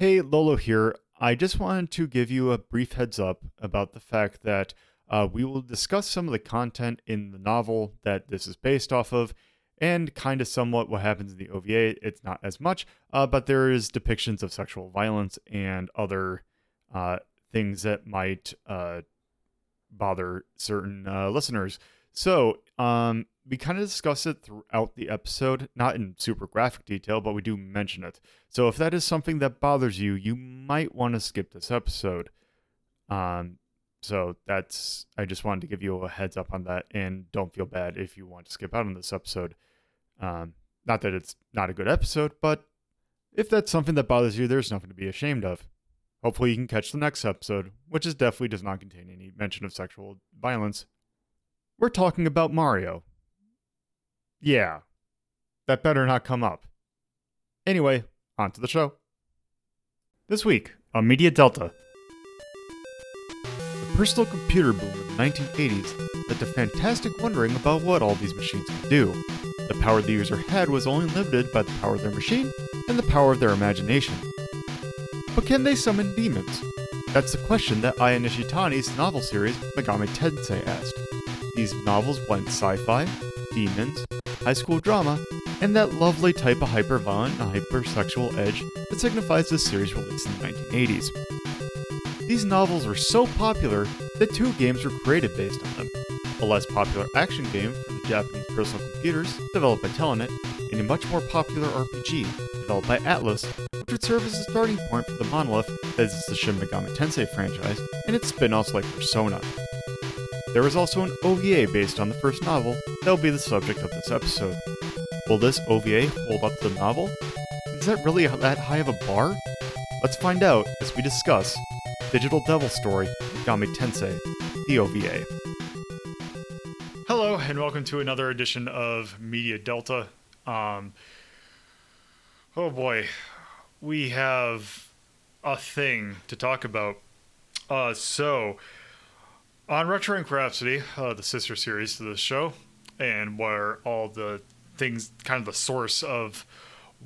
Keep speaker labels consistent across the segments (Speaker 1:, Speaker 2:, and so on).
Speaker 1: Hey, Lolo here. I just wanted to give you a brief heads up about the fact that uh, we will discuss some of the content in the novel that this is based off of, and kind of somewhat what happens in the OVA. It's not as much, uh, but there is depictions of sexual violence and other uh, things that might uh, bother certain uh, listeners. So, um, we kind of discuss it throughout the episode, not in super graphic detail, but we do mention it. So, if that is something that bothers you, you might want to skip this episode. Um, so that's I just wanted to give you a heads up on that, and don't feel bad if you want to skip out on this episode. Um, not that it's not a good episode, but if that's something that bothers you, there's nothing to be ashamed of. Hopefully, you can catch the next episode, which is definitely does not contain any mention of sexual violence. We're talking about Mario. Yeah, that better not come up. Anyway, on to the show. This week on Media Delta, the personal computer boom of the 1980s led to fantastic wondering about what all these machines could do. The power the user had was only limited by the power of their machine and the power of their imagination. But can they summon demons? That's the question that Aya Nishitani's novel series Megami Tensei asked. These novels blend sci fi, demons, high school drama, and that lovely type of hyper-violent and hypersexual edge that signifies this series released in the 1980s. These novels were so popular that two games were created based on them. A less popular action game for the Japanese personal computers, developed by Telenet, and a much more popular RPG, developed by Atlus, which would serve as a starting point for the monolith that is the Shin Megami Tensei franchise and its spin-offs like Persona. There is also an OVA based on the first novel that will be the subject of this episode. Will this OVA hold up to the novel? Is that really that high of a bar? Let's find out as we discuss Digital Devil Story Megami Tensei, the OVA. Hello, and welcome to another edition of Media Delta. Um, oh boy, we have a thing to talk about. Uh, so, on Retro Ink Rhapsody, uh, the sister series to this show, and where all the things, kind of the source of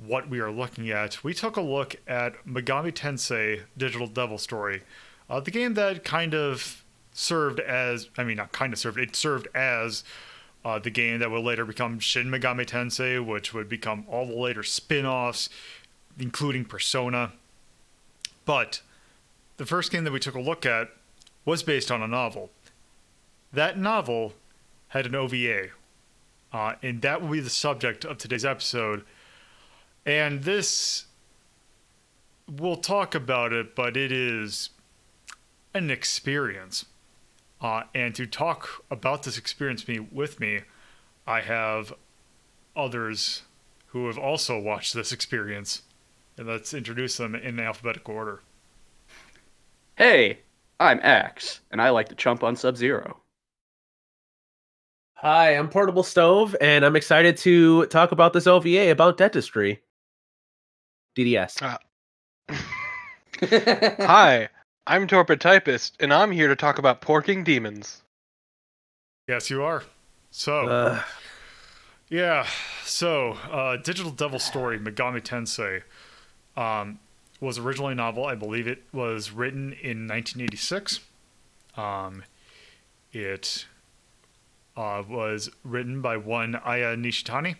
Speaker 1: what we are looking at, we took a look at Megami Tensei Digital Devil Story, uh, the game that kind of served as, I mean, not kind of served, it served as uh, the game that would later become Shin Megami Tensei, which would become all the later spin offs, including Persona. But the first game that we took a look at was based on a novel. That novel had an OVA, uh, and that will be the subject of today's episode. And this, we'll talk about it, but it is an experience. Uh, and to talk about this experience me, with me, I have others who have also watched this experience. And let's introduce them in alphabetical order.
Speaker 2: Hey, I'm Axe, and I like to chump on Sub Zero.
Speaker 3: Hi, I'm Portable Stove, and I'm excited to talk about this OVA about dentistry. DDS.
Speaker 4: Uh, Hi, I'm Torpid Typist, and I'm here to talk about porking demons.
Speaker 1: Yes, you are. So,
Speaker 3: Uh,
Speaker 1: yeah. So, uh, Digital Devil Story Megami Tensei um, was originally a novel. I believe it was written in 1986. Um, it uh, was written by one Aya Nishitani.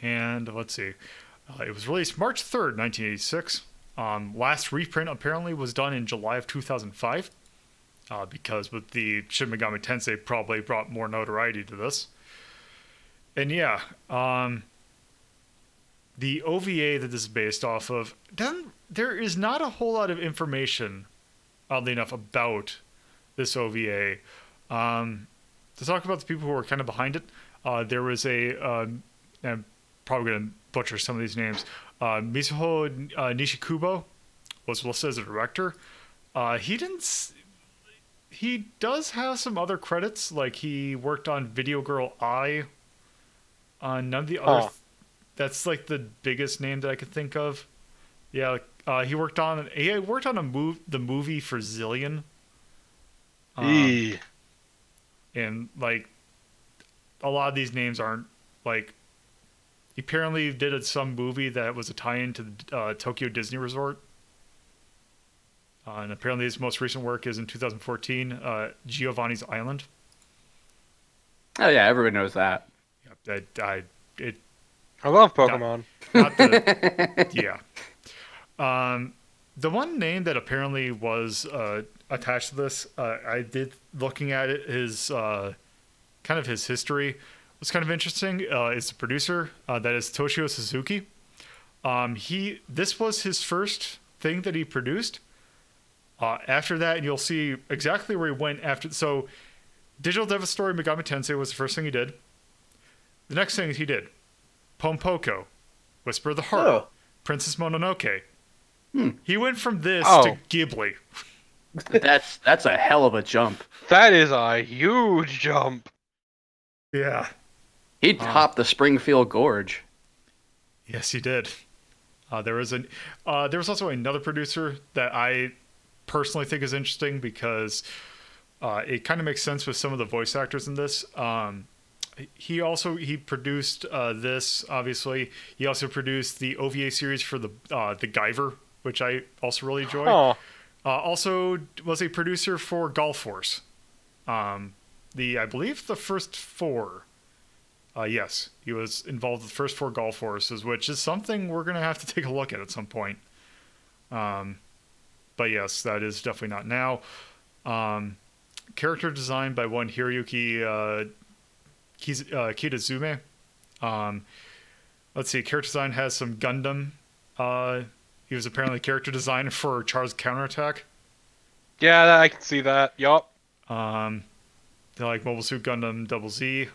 Speaker 1: And let's see. Uh, it was released March 3rd, 1986. Um, last reprint apparently was done in July of 2005. Uh, because with the Shin Megami Tensei probably brought more notoriety to this. And yeah, um, the OVA that this is based off of, doesn't, there is not a whole lot of information, oddly enough, about this OVA. Um, to talk about the people who were kind of behind it, uh, there was a, um, I'm probably going to butcher some of these names, uh, Mizuho uh, Nishikubo was listed as a director. Uh, he didn't. s- He does have some other credits, like he worked on Video Girl Ai. On none of the other.
Speaker 4: Huh.
Speaker 1: That's like the biggest name that I could think of. Yeah, like, uh, he worked on he worked on a move the movie for Zillion. Um. And like a lot of these names aren't like he apparently did a, some movie that was a tie-in to the uh, Tokyo Disney Resort Uh, and apparently, his most recent work is in 2014, uh, Giovanni's Island.
Speaker 2: Oh yeah, everyone knows that.
Speaker 1: Yeah, I, I, it
Speaker 4: I love Pokemon.
Speaker 1: not the yeah. Um, the one name that apparently was uh, attached to this, uh, I did looking at it, his uh, kind of his history was kind of interesting. Uh, is the producer uh, that is Toshio Suzuki. Um, he this was his first thing that he produced. Uh, after that, you'll see exactly where he went after. So, Digital Devil Story Megami Tensei was the first thing he did. The next thing he did, Pompoko, Whisper of the Heart,
Speaker 3: Oh.
Speaker 1: Princess Mononoke. He went from this
Speaker 4: Oh.
Speaker 1: to Ghibli.
Speaker 2: That's that's a hell of a jump.
Speaker 4: That is a huge jump.
Speaker 1: Yeah.
Speaker 2: He topped the Springfield Gorge.
Speaker 1: Yes, he did. Uh, there was an uh, there was also another producer that I personally think is interesting because uh, it kind of makes sense with some of the voice actors in this. Um, he also he produced uh, this obviously. He also produced the OVA series for the uh, the Guyver, which I also really enjoy.
Speaker 4: Oh,
Speaker 1: Uh, also was a producer for Gall Force. Um, the I believe the first four. Uh, yes, he was involved with the first four Gall Forces, which is something we're gonna have to take a look at at some point. Um, but yes, that is definitely not now. Um, character design by one Hiroyuki uh, uh, Kitazume. Um, let's see, character design has some Gundam. He was apparently character designer for Char's Counterattack.
Speaker 4: yeah, I can see that. Yup.
Speaker 1: Um, they're like Mobile Suit Gundam Double Z.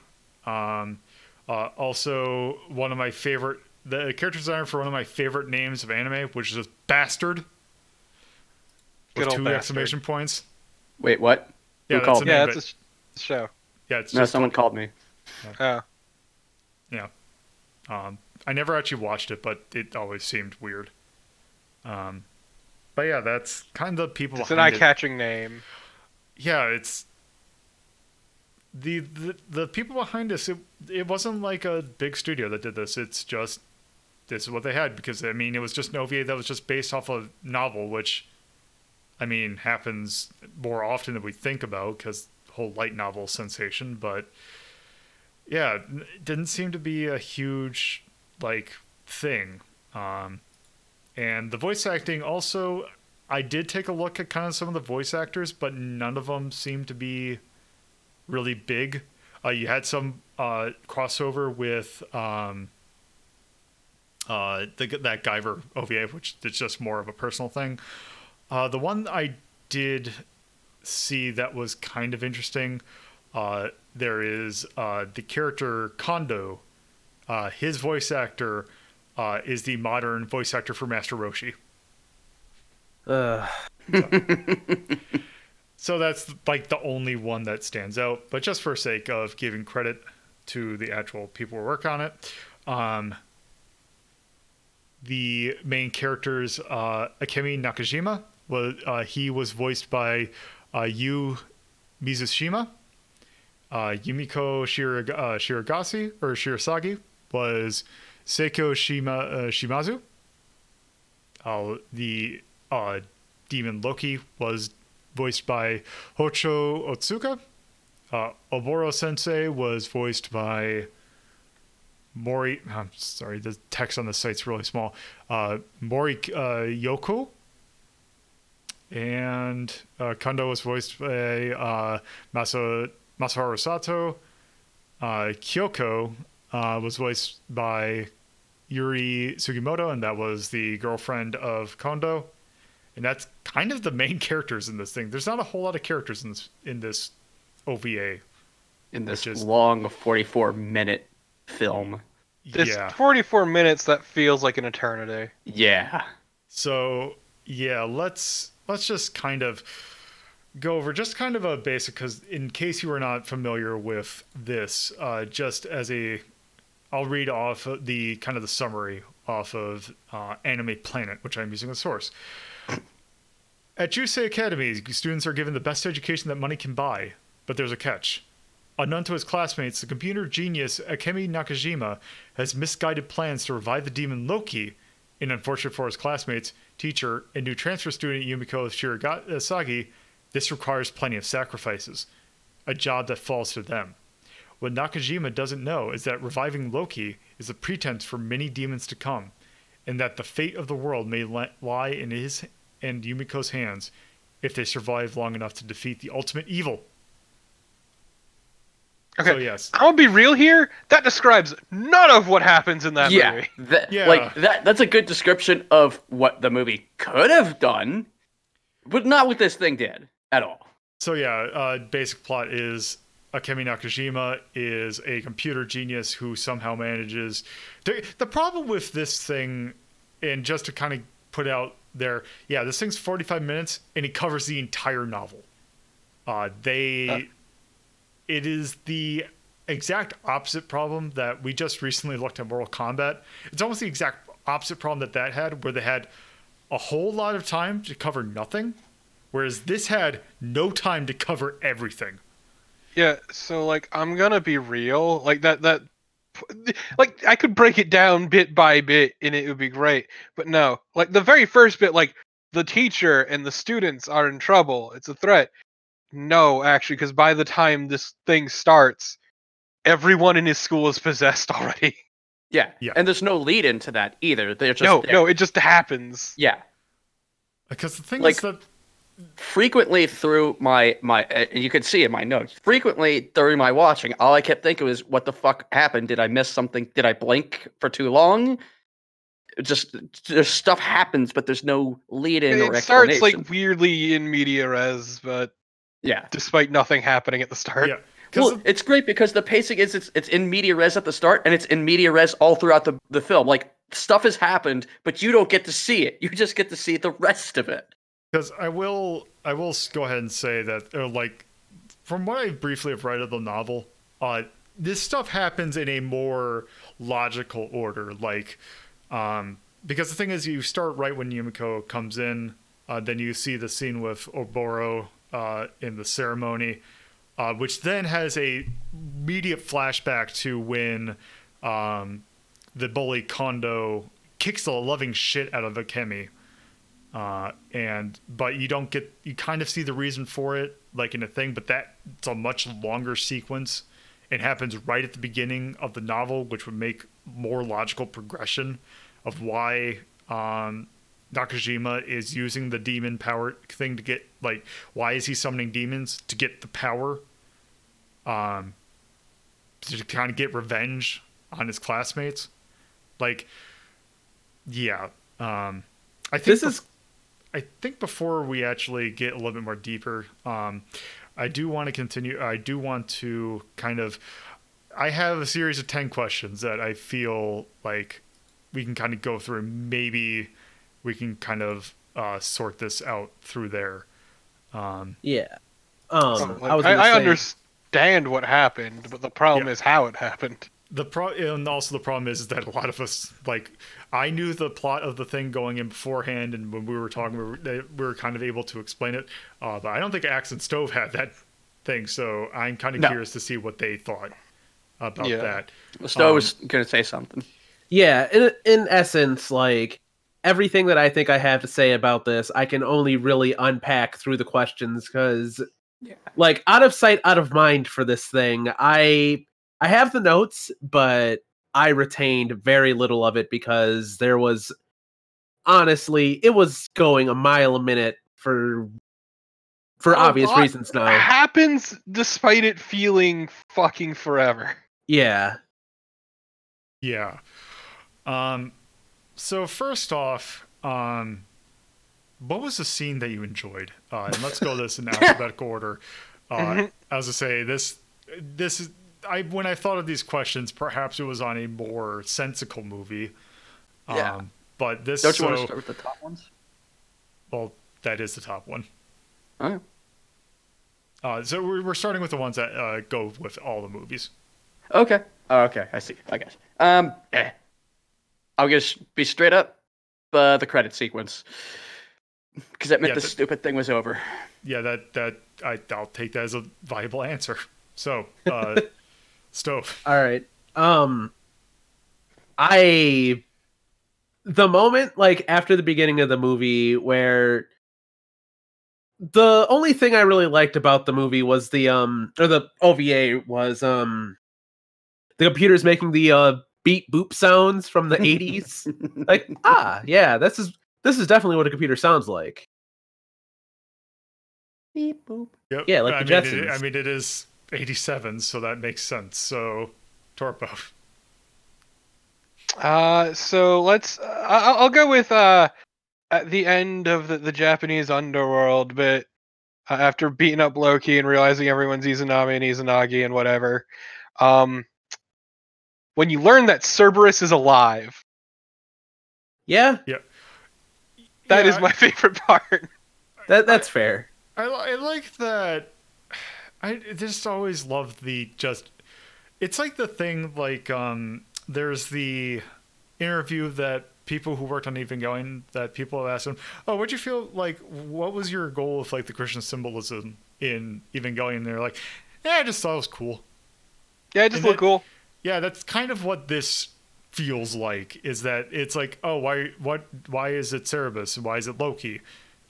Speaker 1: Um, uh, also, one of my favorite, the character designer for one of my favorite names of anime, which is Bastard.
Speaker 4: Good
Speaker 1: With
Speaker 4: old
Speaker 1: two
Speaker 4: Bastard.
Speaker 1: exclamation points.
Speaker 2: Wait, what?
Speaker 1: Yeah,
Speaker 2: Who called
Speaker 1: the
Speaker 4: Yeah,
Speaker 1: of
Speaker 4: it's a sh- show.
Speaker 1: Yeah, it's
Speaker 2: No,
Speaker 1: just
Speaker 2: someone called me.
Speaker 4: Yeah.
Speaker 1: Yeah. Um, I never actually watched it, but it always seemed weird. Um, but yeah, that's kind of the people
Speaker 4: It's an eye-catching name.
Speaker 1: yeah, it's the, the the people behind this. It it wasn't like a big studio that did this. It's just this is what they had because I mean it was just an OVA that was just based off a novel, which I mean happens more often than we think about because whole light novel sensation. But yeah, it didn't seem to be a huge like thing. Um, and the voice acting also I did take a look at kind of some of the voice actors, but none of them seemed to be really big. Uh, you had some uh, crossover with um, uh, the, that Guyver OVA, which is just more of a personal thing. Uh, the one I did see that was kind of interesting. Uh, there is uh, the character Kondo. His voice actor uh, is the modern voice actor for Master Roshi.
Speaker 3: Uh,
Speaker 1: So that's like the only one that stands out. But just for sake of giving credit to the actual people who work on it, um, the main characters, uh, Akemi Nakajima, was uh, he was voiced by uh, Yu Mizushima. Uh, Yumiko Shirig- uh, Shiragasi or Shirasagi was Seiko Shima uh, Shimazu. Uh, the uh, demon Loki was voiced by Hochu Otsuka. Uh, Oboro Sensei was voiced by Mori. I'm sorry, the text on the site's really small. Uh, Mori uh, Yoko. And uh, Kondo was voiced by uh, Masa, Masaharu Sato. Uh, Kyoko uh, was voiced by Yuri Sugimoto, and that was the girlfriend of Kondo and that's kind of the main characters in this thing. There's not a whole lot of characters in this in this OVA.
Speaker 2: In this
Speaker 1: is-
Speaker 2: long 44 minute film.
Speaker 4: It's
Speaker 1: yeah.
Speaker 4: 44 minutes that feels like an eternity.
Speaker 2: Yeah.
Speaker 1: So yeah, let's let's just kind of go over just kind of a basic because in case you are not familiar with this, uh, just as a, I'll read off the kind of the summary off of uh, Anime Planet, which I'm using as source. At Jusei Academy, students are given the best education that money can buy, but there's a catch. Unknown to his classmates, the computer genius Akemi Nakajima has misguided plans to revive the demon Loki and unfortunate for his classmates, teacher, and new transfer student Yumiko Shiragasagi, this requires plenty of sacrifices, a job that falls to them. What Nakajima doesn't know is that reviving Loki is a pretense for many demons to come, and that the fate of the world may lie in his and Yumiko's hands if they survive long enough to defeat the ultimate evil.
Speaker 4: Okay.
Speaker 1: So yes,
Speaker 4: I'll be real here. That describes none of what happens in that
Speaker 2: yeah,
Speaker 4: movie.
Speaker 2: that,
Speaker 1: Yeah.
Speaker 2: like that. That's a good description of what the movie could have done, but not what this thing did at all.
Speaker 1: So yeah, uh, basic plot is Akemi Nakajima is a computer genius who somehow manages. The, the problem with this thing, and just to kind of put out there, yeah, this thing's 45 minutes and it covers the entire novel. Uh, they,
Speaker 4: Uh.
Speaker 1: it is the exact opposite problem that we just recently looked at Mortal Kombat. It's almost the exact opposite problem that that had, where they had a whole lot of time to cover nothing whereas this had no time to cover everything.
Speaker 4: Yeah, so like I'm gonna be real, like that that like I could break it down bit by bit and it would be great. But no, like the very first bit like the teacher and the students are in trouble. It's a threat. No, actually cuz by the time this thing starts, everyone in his school is possessed already.
Speaker 2: Yeah,
Speaker 1: Yeah.
Speaker 2: and there's no lead into that either. They're just
Speaker 4: no,
Speaker 2: there.
Speaker 4: no, it just happens.
Speaker 2: yeah.
Speaker 1: Uh, because the thing
Speaker 2: Like-
Speaker 1: is that
Speaker 2: frequently through my my uh, you can see in my notes frequently during my watching all i kept thinking was what the fuck happened? Did i miss something? Did i blink for too long? It just there's stuff happens but there's no lead in or
Speaker 4: It starts like weirdly in media res, but
Speaker 2: yeah.
Speaker 4: despite nothing happening at the start.
Speaker 1: yeah, because
Speaker 2: well it's great because the pacing is it's, it's in media res at the start and it's in media res all throughout the, the film. Like stuff has happened but you don't get to see it. You just get to see the rest of it
Speaker 1: because I will I will go ahead and say that uh, like from what I briefly have read of the novel, uh, this stuff happens in a more logical order. Like, um, because the thing is, you start right when Yumiko comes in, uh, then you see the scene with Oboro uh, in the ceremony, uh, which then has a immediate flashback to when um, the bully Kondo kicks the loving shit out of Akemi. Uh, and but you don't get you kind of see the reason for it like in a thing, but that it's a much longer sequence. It happens right at the beginning of the novel, which would make more logical progression of why um, Nakajima is using the demon power thing to get like why is he summoning demons to get the power um to kind of get revenge on his classmates like yeah um i think
Speaker 3: This is
Speaker 1: I think before we actually get a little bit more deeper, um, I do want to continue. I do want to kind of. I have a series of 10 questions that I feel like we can kind of go through. Maybe we can kind of uh, sort this out through there. Um,
Speaker 3: yeah. Um,
Speaker 4: like,
Speaker 3: I was
Speaker 4: I,
Speaker 3: gonna
Speaker 4: I understand what happened, but the problem
Speaker 1: Yeah.
Speaker 4: is how it happened.
Speaker 1: the pro and also the problem is, is that a lot of us like I knew the plot of the thing going in beforehand, and when we were talking, we were, they- we were kind of able to explain it. Uh, but I don't think Axe and Stove had that thing, so I'm kind of
Speaker 2: No.
Speaker 1: curious to see what they thought about
Speaker 4: Yeah.
Speaker 1: that.
Speaker 2: Stove
Speaker 1: Um,
Speaker 2: was gonna say something
Speaker 3: Yeah, in in essence, like everything that I think I have to say about this, I can only really unpack through the questions because,
Speaker 2: Yeah.
Speaker 3: like, out of sight, out of mind for this thing. I I have the notes, but I retained very little of it because there was honestly it was going a mile a minute for for
Speaker 4: A
Speaker 3: obvious
Speaker 4: lot
Speaker 3: reasons now.
Speaker 4: Happens despite it feeling fucking forever.
Speaker 3: Yeah.
Speaker 1: Yeah. Um, so first off, um, what was the scene that you enjoyed? Uh, and let's go this in alphabetical order. Uh,
Speaker 4: Mhm.
Speaker 1: As I say, this this is I when I thought of these questions, perhaps it was on a more sensical movie. Um,
Speaker 2: Yeah.
Speaker 1: But this
Speaker 2: don't you
Speaker 1: so,
Speaker 2: want to start with the top ones
Speaker 1: well, that is the top one.
Speaker 2: oh
Speaker 1: Uh, so we're, we're starting with the ones that uh, go with all the movies.
Speaker 2: Okay. Oh, okay. I see. I guess. Um, eh. I'll just be straight up. Uh, the credit sequence, because that meant
Speaker 1: Yeah,
Speaker 2: the
Speaker 1: the-
Speaker 2: stupid thing was over.
Speaker 1: Yeah, that that I, I'll take that as a viable answer. So, uh, stove.
Speaker 3: All right. Um I the moment like after the beginning of the movie where the only thing I really liked about the movie was the um or the OVA was um the computers making the uh beat boop sounds from the 80s. like ah yeah, this is this is definitely what a computer sounds like.
Speaker 2: Beep boop.
Speaker 1: Yep.
Speaker 3: Yeah, like
Speaker 1: I
Speaker 3: the
Speaker 1: mean, it, I mean, it is 87, so that makes sense. So, Torpo.
Speaker 4: Uh, so let's. Uh, I'll, I'll go with uh, at the end of the, the Japanese underworld bit, uh, after beating up Loki and realizing everyone's Izanami and Izanagi and whatever. Um, when you learn that Cerberus is alive,
Speaker 3: Yeah, Yeah.
Speaker 4: that is
Speaker 1: Yeah,
Speaker 4: my favorite part.
Speaker 3: that that's fair.
Speaker 1: I, I like that. I just always loved the just. It's like the thing like um. There's the interview that people who worked on Evangelion that people have asked them, "Oh, what'd you feel like? What was your goal with like the Christian symbolism in Evangelion?" And they're like, "Yeah, I just thought it was cool."
Speaker 4: Yeah, it just
Speaker 1: And
Speaker 4: look
Speaker 1: it-
Speaker 4: cool.
Speaker 1: Yeah, that's kind of what this feels like. Is that it's like, oh, why, what, why is it Cerberus? Why is it Loki?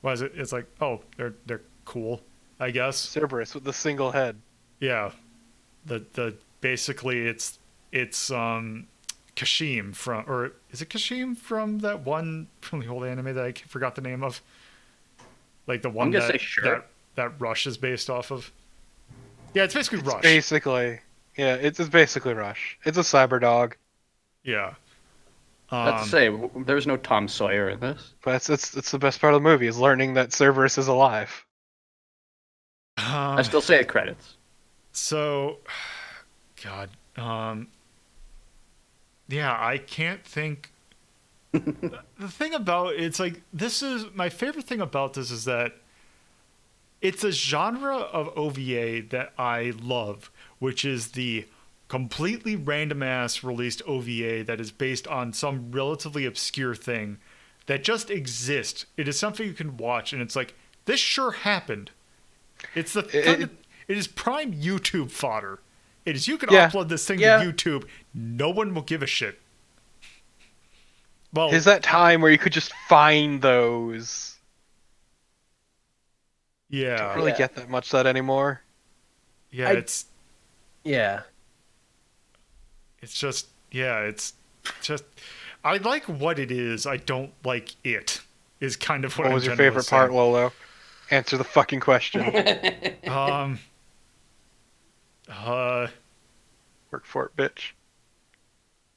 Speaker 1: Why is it? It's like, oh, they're they're cool, I guess.
Speaker 4: Cerberus with the single head.
Speaker 1: Yeah, the the basically it's it's um Kashim from or is it Kashim from that one from the old anime that I forgot the name of? Like the one
Speaker 2: gonna
Speaker 1: that,
Speaker 2: say sure.
Speaker 1: that that Rush is based off of. Yeah, it's basically Rush.
Speaker 4: Basically, yeah, it's, it's basically Rush. It's a cyber dog,
Speaker 1: yeah.
Speaker 2: Let's
Speaker 1: Um,
Speaker 2: say w- there's no Tom Sawyer in this.
Speaker 4: but it's it's it's the best part of the movie is learning that Cerberus is alive.
Speaker 2: I
Speaker 1: um,
Speaker 2: still say it credits.
Speaker 1: So, God, um, yeah, I can't think. the thing about it's like this is my favorite thing about this is that it's a genre of OVA that I love, which is the completely random ass released OVA that is based on some relatively obscure thing that just exists. It is something you can watch, and it's like this sure happened. It's the
Speaker 4: It- it-
Speaker 1: of- it is prime YouTube fodder. It is you can
Speaker 4: Yeah.
Speaker 1: upload this thing
Speaker 3: Yeah.
Speaker 1: to YouTube, no one will give a shit. Well,
Speaker 4: Is that time where you could just find those?
Speaker 1: yeah,
Speaker 4: Don't really
Speaker 3: Yeah.
Speaker 4: get that much that anymore.
Speaker 1: yeah,
Speaker 3: I-
Speaker 1: it's
Speaker 3: Yeah.
Speaker 1: it's just yeah, it's just I like what it is. I don't like it. Is kind of what,
Speaker 4: What
Speaker 1: I'm
Speaker 4: was your
Speaker 1: generally
Speaker 4: favorite part,
Speaker 1: saying.
Speaker 4: Lolo? Answer the fucking question.
Speaker 1: Um. Uh,
Speaker 4: Work for it, bitch.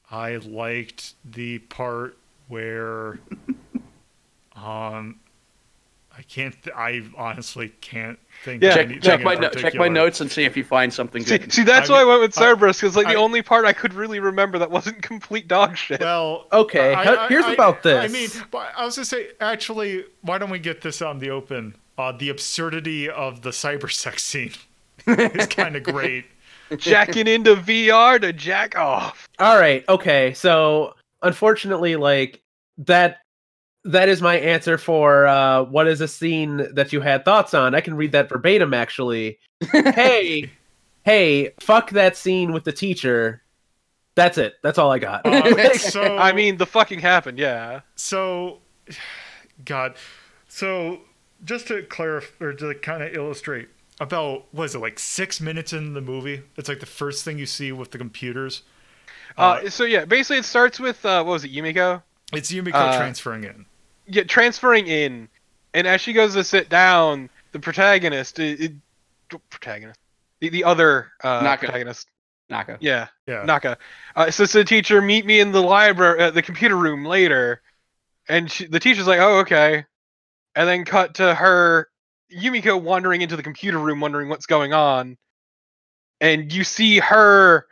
Speaker 1: I liked the part where, um, I can't. Th- I honestly can't think.
Speaker 4: Yeah,
Speaker 1: of
Speaker 2: check
Speaker 1: anything
Speaker 2: check my no, check my notes and see if you find something
Speaker 4: See,
Speaker 2: good.
Speaker 4: see, that's
Speaker 1: I
Speaker 4: why I
Speaker 1: mean,
Speaker 4: went with
Speaker 1: I-
Speaker 4: Cerberus because like the only part I could really remember that wasn't complete dog shit.
Speaker 1: Well,
Speaker 3: Okay,
Speaker 1: I- I-
Speaker 3: here's
Speaker 1: I-
Speaker 3: about this.
Speaker 1: I mean, but I was gonna say, actually, why don't we get this out in the open? Uh, the absurdity of the cyber sex scene is kind of great.
Speaker 4: Jacking into VR to jack off.
Speaker 3: All right. Okay. So unfortunately, like that that is my answer for uh what is a scene that you had thoughts on. I can read that verbatim actually. hey, hey, fuck that scene with the teacher. That's it. That's all I got.
Speaker 1: Uh, so
Speaker 4: I mean, the fucking happened, yeah.
Speaker 1: so god so just to clarify or to kind of illustrate about what is it like six minutes in the movie? It's like the first thing you see with the computers.
Speaker 4: Uh, so yeah, basically it starts with uh, what was it, Yumiko?
Speaker 1: it's yumiko
Speaker 4: uh,
Speaker 1: transferring in.
Speaker 4: Yeah, transferring in, and as she goes to sit down, the protagonist, it, it, protagonist, the, the other uh,
Speaker 2: Naka.
Speaker 4: protagonist,
Speaker 2: Naka.
Speaker 4: yeah,
Speaker 1: yeah.
Speaker 4: Naka, uh, says to the teacher, "Meet me in the library, uh, the computer room later," and she, the teacher's like, "Oh, okay," and then cut to her, Yumiko wandering into the computer room, wondering what's going on, and you see her.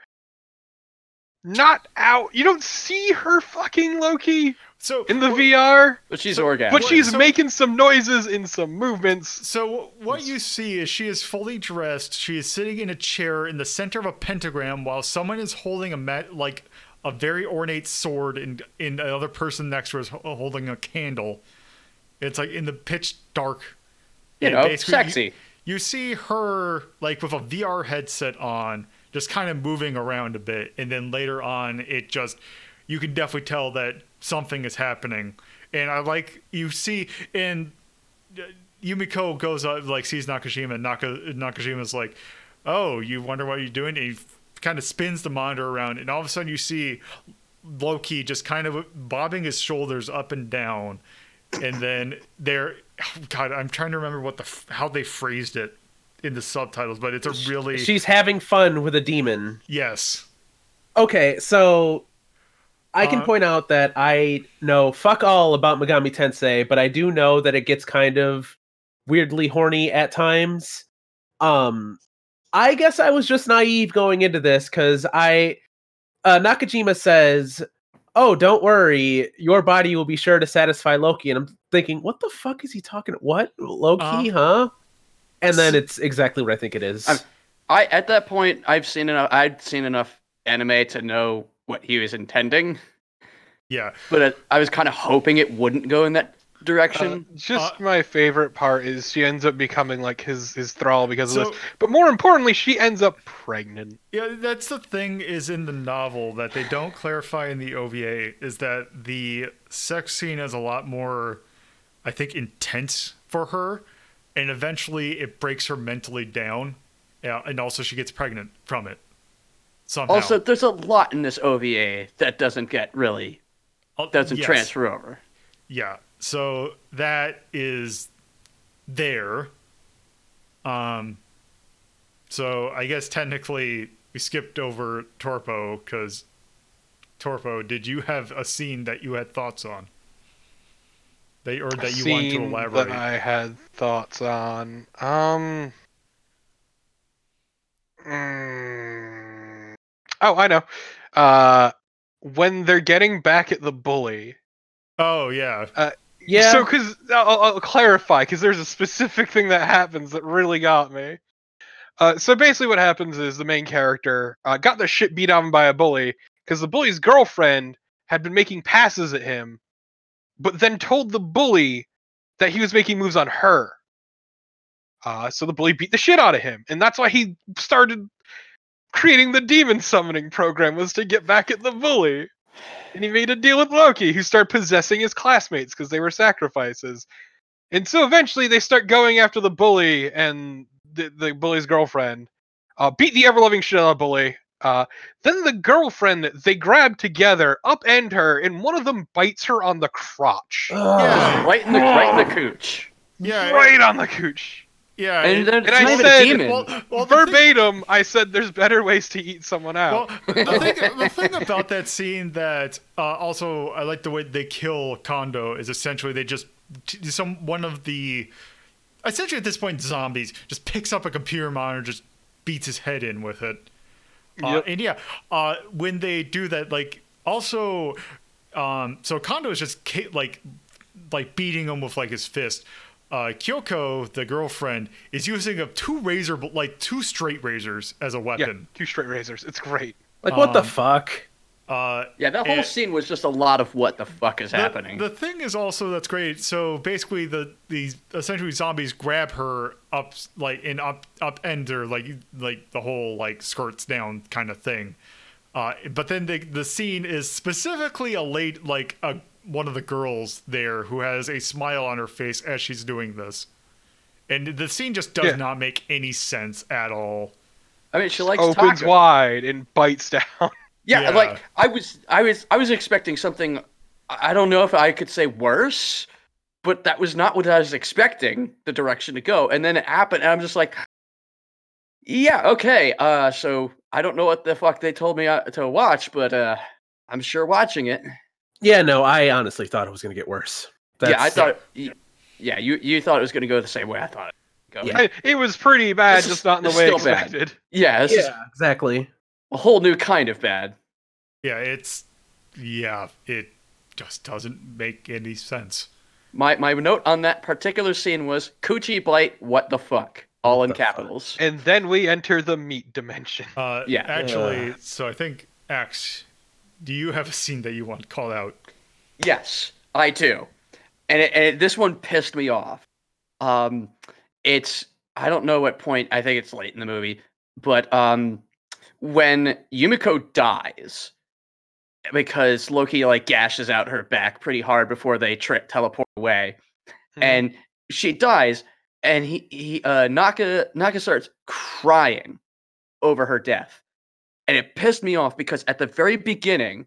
Speaker 4: Not out. You don't see her fucking Loki
Speaker 1: so
Speaker 4: in the
Speaker 1: wh-
Speaker 4: VR.
Speaker 2: But she's
Speaker 1: So-
Speaker 2: orgasmic.
Speaker 4: But she's
Speaker 1: so-
Speaker 4: making some noises in some movements.
Speaker 1: So what you see is she is fully dressed. She is sitting in a chair in the center of a pentagram while someone is holding a mat like a very ornate sword and in another person next to her is holding a candle. It's like in the pitch dark.
Speaker 2: you know, sexy.
Speaker 1: You see her like with a VR headset on, just kind of moving around a bit, and then later on, it just you can definitely tell that something is happening, and I like you see and uh, Yumiko goes up like sees Nakashima, and Naka, Nakashima's like, "Oh, you wonder what you're doing?" And he kind of spins the monitor around, and all of a sudden you see Loki just kind of bobbing his shoulders up and down, and then there, God, I'm trying to remember what the how they phrased it in the subtitles, but it's a really
Speaker 3: She's having fun with a demon.
Speaker 1: yes,
Speaker 3: Okay, so I can
Speaker 1: Uh,
Speaker 3: point out that I know fuck all about Megami Tensei, but I do know that it gets kind of weirdly horny at times. Um I guess I was just naive going into this cuz I uh Nakajima says, "Oh, don't worry, your body will be sure to satisfy Loki." And I'm thinking, "What the fuck is he talking what? Loki, uh, huh?" And then it's exactly what I think it is.
Speaker 2: I'm- I at that point I've seen enough. I'd seen enough anime to know what he was intending,
Speaker 1: yeah.
Speaker 2: but it, I was kind of hoping it wouldn't go in that
Speaker 4: Uh,
Speaker 2: direction.
Speaker 4: just
Speaker 1: Uh,
Speaker 4: my favorite part is she ends up becoming like his his thrall because of this. But more importantly, she ends up pregnant.
Speaker 1: Yeah, that's the thing is in the novel that they don't clarify in the OVA is that the sex scene is a lot more, I think, intense for her, and eventually it breaks her mentally down, yeah, and also she gets pregnant from it. Somehow.
Speaker 2: also, there's a lot in this OVA that doesn't get really
Speaker 1: Uh,
Speaker 2: doesn't
Speaker 1: yes.
Speaker 2: transfer over.
Speaker 1: Yeah. So that is there. Um so I guess technically we skipped over Torpo cuz Torpo, did you have a scene that you had thoughts on? That or that you want to elaborate?
Speaker 4: That I had thoughts on. Um. mm, oh, I know. Uh, when they're getting back at the bully.
Speaker 1: Oh yeah.
Speaker 3: Yeah.
Speaker 4: So, because I'll, I'll clarify, because there's a specific thing that happens that really got me. Uh, so basically, what happens is the main character uh, got the shit beat on by a bully because the bully's girlfriend had been making passes at him, but then told the bully that he was making moves on her. Uh, so the bully beat the shit out of him, and that's why he started creating the demon summoning program was to get back at the bully. And he made a deal with Loki, who start possessing his classmates because they were sacrifices. And so eventually they start going after the bully and the, the bully's girlfriend. Uh, beat the ever loving shit out of the bully. Uh, then the girlfriend they grab together, upend her, and one of them bites her on the crotch.
Speaker 1: Yeah.
Speaker 2: Right in the right in the cooch.
Speaker 1: Yeah.
Speaker 4: right on the cooch.
Speaker 1: Yeah.
Speaker 2: And
Speaker 1: it-
Speaker 4: And I said-
Speaker 1: well, well, the thing-
Speaker 4: Verbatim, I said there's better ways to eat someone out.
Speaker 1: Well, the thing, the thing about that scene that uh, also I like the way they kill Kondo is essentially they just some one of the essentially at this point zombies just picks up a computer monitor just beats his head in with it. Uh,
Speaker 4: Yep.
Speaker 1: And yeah, uh, when they do that, like also, um, so Kondo is just ca- like like beating him with like his fist. Uh, Kyoko, the girlfriend, is using a two razor, like two straight razors as a
Speaker 4: yeah,
Speaker 1: weapon.
Speaker 4: two straight razors. It's great.
Speaker 3: like what the
Speaker 1: um,
Speaker 3: fuck?
Speaker 1: Uh,
Speaker 2: yeah, that whole
Speaker 1: and-
Speaker 2: scene was just a lot of what the fuck is
Speaker 1: the,
Speaker 2: happening.
Speaker 1: The thing is also that's great. So basically, the these essentially zombies grab her up like and up upend her like like the whole like skirts down kind of thing. Uh, but then the the scene is specifically a late like a one of the girls there who has a smile on her face as she's doing this, and the scene just does
Speaker 4: Yeah.
Speaker 1: not make any sense at all.
Speaker 2: I mean, she likes
Speaker 4: Opens
Speaker 2: taco.
Speaker 4: wide and bites down.
Speaker 2: Yeah,
Speaker 1: Yeah.
Speaker 2: like I was, I was, I was expecting something. I I don't know if I could say worse, but that was not what I was expecting the direction to go. And then it happened, and I'm just like, yeah, okay. Uh, so I don't know what the fuck they told me uh, to watch, but uh, I'm sure watching it.
Speaker 3: Yeah, no, I honestly thought it was gonna get worse.
Speaker 2: yeah, I thought. y- Yeah, you you thought it was going to go the same way I thought. It would.
Speaker 3: Yeah.
Speaker 4: It, it was pretty bad,
Speaker 2: This is-
Speaker 4: just not in the way
Speaker 2: still bad.
Speaker 4: expected.
Speaker 2: Yeah, this
Speaker 3: Yeah, exactly.
Speaker 2: a whole new kind of bad.
Speaker 1: Yeah, it's yeah, it just doesn't make any sense.
Speaker 2: My my note on that particular scene was Coochie Blight. What the fuck? All in
Speaker 3: the fuck?
Speaker 2: capitals.
Speaker 4: And then we enter the meat dimension.
Speaker 1: Uh,
Speaker 2: Yeah.
Speaker 1: Actually, so I think Axe, do you have a scene that you want called out?
Speaker 2: Yes, I do. And, it, and it, this one pissed me off. Um, it's I don't know what point. I think it's late in the movie, but um, when Yumiko dies, because Loki like gashes out her back pretty hard before they trip teleport away,
Speaker 4: Hmm.
Speaker 2: and she dies. And he he uh, Naka Naka starts crying over her death, and it pissed me off because at the very beginning,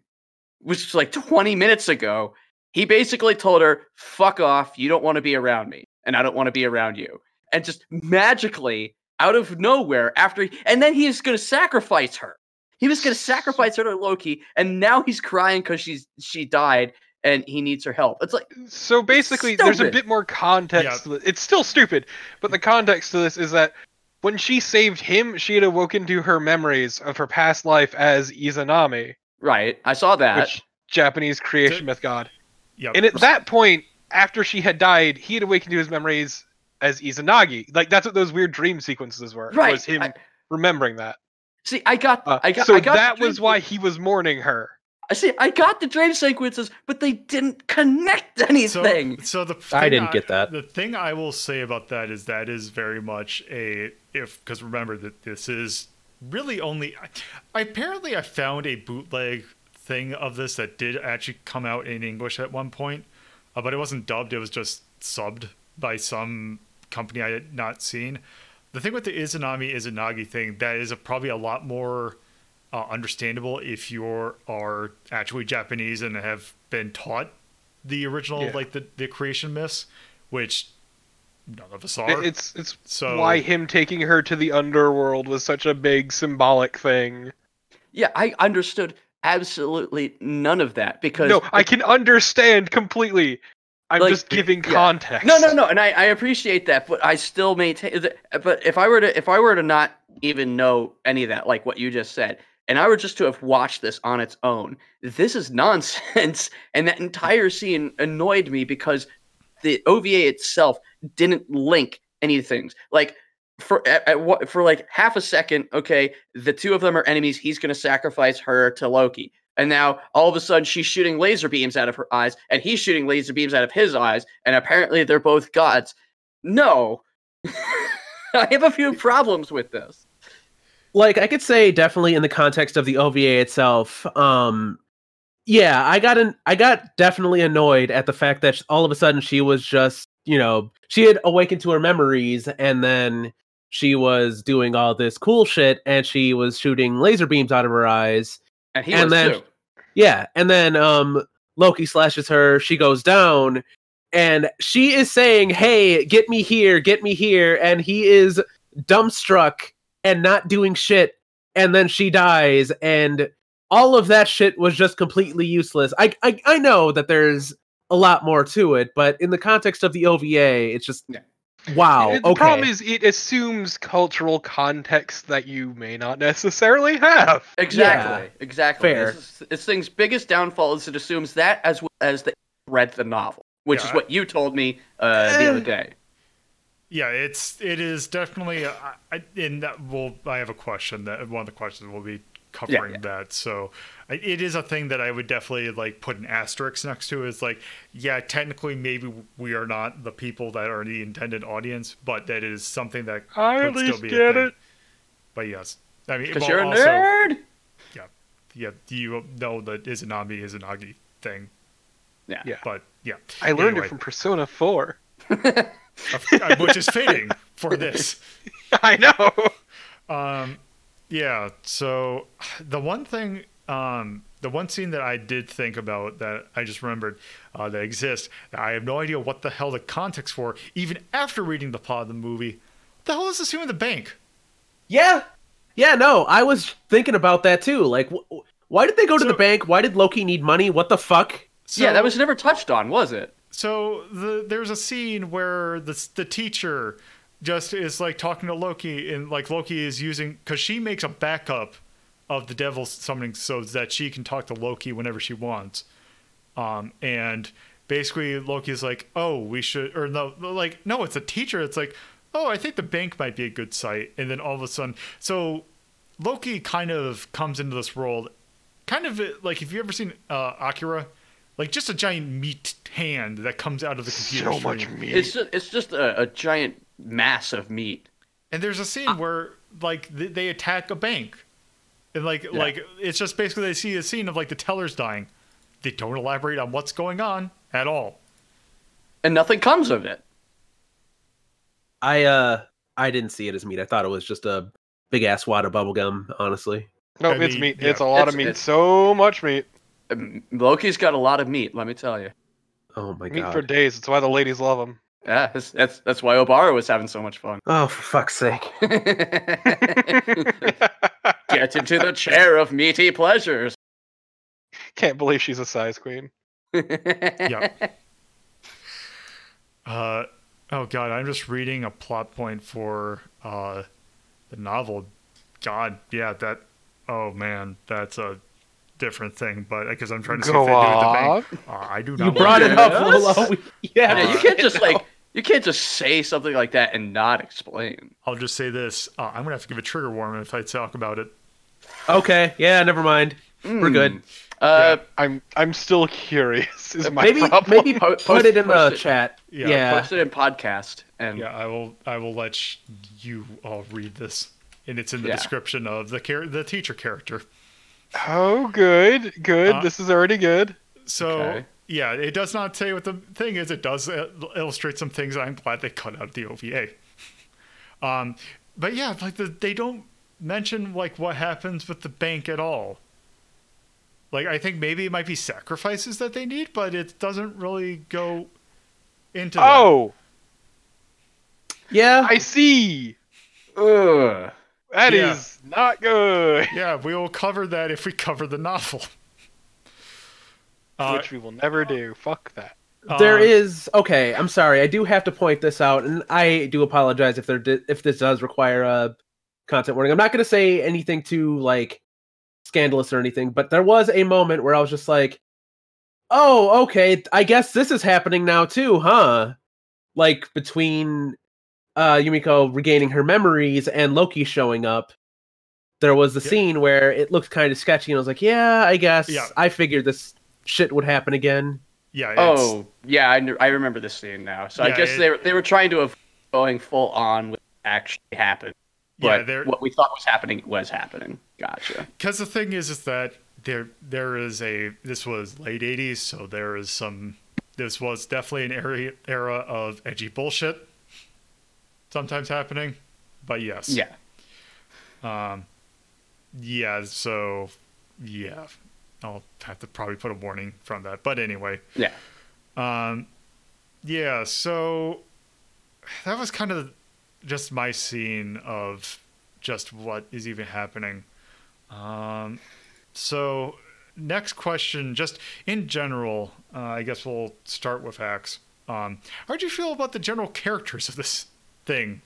Speaker 2: which was like 20 minutes ago, he basically told her, "Fuck off! You don't want to be around me, and I don't want to be around you." And just magically out of nowhere, after he, and then he's gonna sacrifice her. He was gonna sacrifice her to Loki, and now he's crying because she's she died, and he needs her help. It's like
Speaker 4: So basically, there's a bit more context.
Speaker 1: Yeah.
Speaker 4: To it. It's still stupid, but the context to this is that when she saved him, she had awoken to her memories of her past life as Izanami,
Speaker 2: right, I saw that.
Speaker 4: which Japanese creation myth god.
Speaker 1: Yep.
Speaker 4: And at that point, after she had died, he had awakened to his memories as Izanagi. Like that's what those weird dream sequences were.
Speaker 2: Right,
Speaker 4: Was him
Speaker 2: I-
Speaker 4: remembering that.
Speaker 2: See, I got,
Speaker 4: Uh,
Speaker 2: I got,
Speaker 4: so
Speaker 2: I got
Speaker 4: that was why he was mourning her.
Speaker 2: I see. I got the dream sequences, but they didn't connect anything.
Speaker 1: So, so the
Speaker 3: I didn't get that.
Speaker 1: The thing I will say about that is that is very much a if because remember that this is really only. I, apparently, I found a bootleg thing of this that did actually come out in English at one point, uh, but it wasn't dubbed. It was just subbed by some company I had not seen. The thing with the Izanami Izanagi thing that is a, probably a lot more uh, understandable if you are actually Japanese and have been taught the original
Speaker 4: Yeah.
Speaker 1: like the, the creation myths, which none of us are.
Speaker 4: It's it's
Speaker 1: so
Speaker 4: why him taking her to the underworld was such a big symbolic thing.
Speaker 2: Yeah, I understood absolutely none of that because
Speaker 4: no, I can understand completely. I'm
Speaker 2: Like,
Speaker 4: just giving
Speaker 2: yeah.
Speaker 4: context.
Speaker 2: No, no, no, and I, I appreciate that, but I still maintain. that- But if I were to, if I were to not even know any of that, like what you just said, and I were just to have watched this on its own, this is nonsense. And that entire scene annoyed me because the OVA itself didn't link any things. Like for at, at what for like half a second, okay, the two of them are enemies. He's going to sacrifice her to Loki. And now all of a sudden she's shooting laser beams out of her eyes, and he's shooting laser beams out of his eyes, and apparently they're both gods. No. I have a few problems with this.
Speaker 3: Like I could say definitely in the context of the OVA itself. Um yeah, I got an I got definitely annoyed at the fact that all of a sudden she was just, you know, she had awakened to her memories and then she was doing all this cool shit and she was shooting laser beams out of her eyes.
Speaker 2: And he
Speaker 3: And
Speaker 2: was
Speaker 3: then-
Speaker 2: too.
Speaker 3: Yeah, and then um Loki slashes her, she goes down and she is saying, "Hey, get me here, get me here." And he is dumbstruck and not doing shit and then she dies and all of that shit was just completely useless. I I I know that there's a lot more to it, but in the context of the OVA, it's just
Speaker 2: Yeah.
Speaker 3: wow.
Speaker 4: the
Speaker 3: okay.
Speaker 4: problem is it assumes cultural context that you may not necessarily have.
Speaker 2: Exactly. Exactly.
Speaker 3: Fair.
Speaker 2: This, is- this thing's biggest downfall is it assumes that as well as the read the novel, which is
Speaker 1: Yeah, I-
Speaker 2: what you told me uh, the other day.
Speaker 1: Yeah, it's it is definitely. Uh, I, and that will I have a question that one of the questions will be covering
Speaker 2: yeah.
Speaker 1: that. So I- it is a thing that I would definitely like put an asterisk next to. Is like, yeah, technically maybe we are not the people that are the intended audience, but that is something that
Speaker 4: I
Speaker 1: could
Speaker 4: at
Speaker 1: still
Speaker 4: least
Speaker 1: be a
Speaker 4: get
Speaker 1: thing.
Speaker 4: it.
Speaker 1: But yes, I mean,
Speaker 2: Because
Speaker 1: well,
Speaker 2: you're a
Speaker 1: also,
Speaker 2: nerd.
Speaker 1: yeah, yeah you know the Izanami Izanagi thing,
Speaker 2: Yeah.
Speaker 4: Yeah.
Speaker 1: but yeah,
Speaker 4: I learned
Speaker 1: Anyway.
Speaker 4: it from Persona 4.
Speaker 1: which is fitting for this.
Speaker 4: I know.
Speaker 1: Um, yeah. So the one thing, um, the one scene that I did think about that I just remembered uh, that exists, I have no idea what the hell the context for, even after reading the plot of the movie. What the hell is this scene with the bank?
Speaker 3: Yeah. Yeah, no, I was thinking about that too. Like wh- why did they go to the bank? Why did Loki need money? What the fuck?
Speaker 1: So,
Speaker 2: yeah, that was never touched on, was it?
Speaker 1: So the there's a scene where the the teacher just is like talking to Loki, and like Loki is using because she makes a backup of the devil summoning so that she can talk to Loki whenever she wants. Um, and basically Loki's like, oh, we should, or no, like no, it's a teacher. It's like, oh, I think the bank might be a good site. And then all of a sudden, so Loki kind of comes into this world, kind of like if you ever seen uh, Akira, like just a giant meat hand that comes out of the computer.
Speaker 4: So much meat.
Speaker 2: It's just, it's just a, a giant mass of meat.
Speaker 1: And there's a scene where like th- they attack a bank, And like
Speaker 2: Yeah.
Speaker 1: like it's just basically they see a scene of like the tellers dying. They don't elaborate on what's going on at all.
Speaker 2: And nothing comes of it.
Speaker 3: I uh I didn't see it as meat. I thought it was just a big ass wad of bubblegum, honestly.
Speaker 4: No,
Speaker 1: I
Speaker 4: it's
Speaker 1: mean,
Speaker 4: meat.
Speaker 1: yeah.
Speaker 4: It's a lot
Speaker 2: It's-
Speaker 4: of meat.
Speaker 2: it's-
Speaker 4: So much meat.
Speaker 2: Um, Loki's got a lot of meat, let me tell you.
Speaker 3: Oh my
Speaker 4: Meat
Speaker 3: god.
Speaker 4: Meat for days. That's why the ladies love him.
Speaker 2: Yeah, that's that's, that's why O'Hara was having so much fun.
Speaker 3: Oh, for fuck's sake.
Speaker 2: Get into the chair of meaty pleasures.
Speaker 4: Can't believe she's a size queen.
Speaker 2: yeah.
Speaker 1: Uh, oh god, I'm just reading a plot point for uh, the novel. God, yeah, that. Oh man, that's a different thing. But because I'm trying to see
Speaker 4: Go
Speaker 1: if they do with the bank.
Speaker 4: on.
Speaker 1: Uh, I do not.
Speaker 3: You brought it up, Lolo. Yeah,
Speaker 2: Yeah, you can't just like you can't just say something like that and not explain.
Speaker 1: I'll just say this. Uh, I'm gonna have to give a trigger warning if I talk about it.
Speaker 3: Okay, yeah, never mind. We're good.
Speaker 2: Mm. Uh,
Speaker 4: I'm I'm still curious. Is my
Speaker 3: maybe
Speaker 4: problem.
Speaker 3: maybe
Speaker 2: Po-
Speaker 3: put it in the
Speaker 2: it.
Speaker 3: chat.
Speaker 1: Yeah,
Speaker 3: Yeah.
Speaker 2: post it in podcast and
Speaker 1: Yeah, I will. I will let sh- you all read this, and it's in the
Speaker 2: Yeah.
Speaker 1: description of the char- the teacher character.
Speaker 4: Oh, good, good.
Speaker 1: Uh,
Speaker 4: this is already good.
Speaker 1: So
Speaker 2: Okay.
Speaker 1: yeah, it does not say what the thing is. It does uh, illustrate some things. I'm glad they cut out the OVA. Um, but yeah, like the, they don't mention like what happens with the bank at all. Like I think maybe it might be sacrifices that they need, but it doesn't really go into. that.
Speaker 4: Oh,
Speaker 3: Yeah.
Speaker 4: I see.
Speaker 2: Ugh.
Speaker 4: That is
Speaker 1: Yeah.
Speaker 4: not good.
Speaker 1: yeah, we will cover that if we cover the novel. Uh,
Speaker 4: Which we will never do. Fuck that.
Speaker 3: there
Speaker 1: uh,
Speaker 3: is okay. I'm sorry. I do have to point this out, and I do apologize if there di- if this does require a content warning. I'm not going to say anything too like scandalous or anything, but there was a moment where I was just like, "Oh, okay. I guess this is happening now too, huh?" Like between uh Yumiko regaining her memories and Loki showing up. There was the
Speaker 1: Yeah.
Speaker 3: scene where it looked kind of sketchy, and I was like, "Yeah, I guess
Speaker 1: Yeah.
Speaker 3: I figured this shit would happen again."
Speaker 1: Yeah.
Speaker 2: Oh, yeah, I, kn- I remember this scene now. So
Speaker 1: Yeah,
Speaker 2: I guess
Speaker 1: it-
Speaker 2: they were they were trying to avoid going full on with what actually happened.
Speaker 1: Yeah,
Speaker 2: But
Speaker 1: they're-
Speaker 2: what we thought was happening was happening. Gotcha.
Speaker 1: because the thing is is that there there is a this was late 80s so there is some this was definitely an era, era of edgy bullshit sometimes happening but yes
Speaker 2: Yeah.
Speaker 1: um yeah so yeah i'll have to probably put a warning from that but anyway
Speaker 2: Yeah.
Speaker 1: um yeah so that was kind of just my scene of just what is even happening um, so, next question, just in general, uh, I guess we'll start with Axe. Um, how would you feel about the general characters of this thing?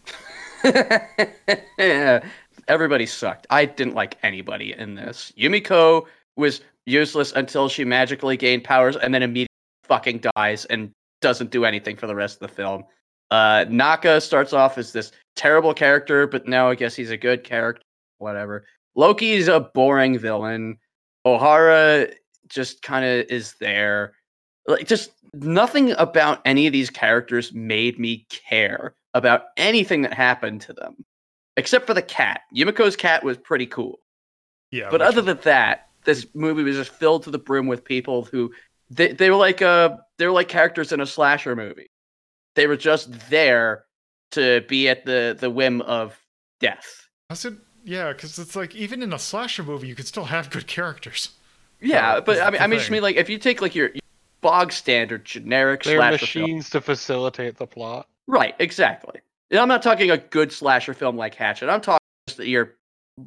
Speaker 2: Everybody sucked. I didn't like anybody in this. Yumiko was useless until she magically gained powers and then immediately fucking dies and doesn't do anything for the rest of the film. Uh, Naka starts off as this terrible character, but now I guess he's a good character. Whatever. Loki's a boring villain. O'Hara just kind of is there. Like, just nothing about any of these characters made me care about anything that happened to them except for the cat. Yumiko's cat was pretty cool.
Speaker 1: Yeah,
Speaker 2: But other than that, this movie was just filled to the brim with people who they, they were like uh they were like characters in a slasher movie. They were just there to be at the the whim of death.
Speaker 1: I said, yeah, because it's like even in a slasher movie, you can still have good characters.
Speaker 2: Yeah,
Speaker 1: Oh,
Speaker 2: but I mean, I mean, just mean like if you take like your, your bog standard generic
Speaker 4: They're
Speaker 2: slasher film,
Speaker 4: machines to facilitate the plot.
Speaker 2: Right? Exactly. And I'm not talking a good slasher film like Hatchet. I'm talking just your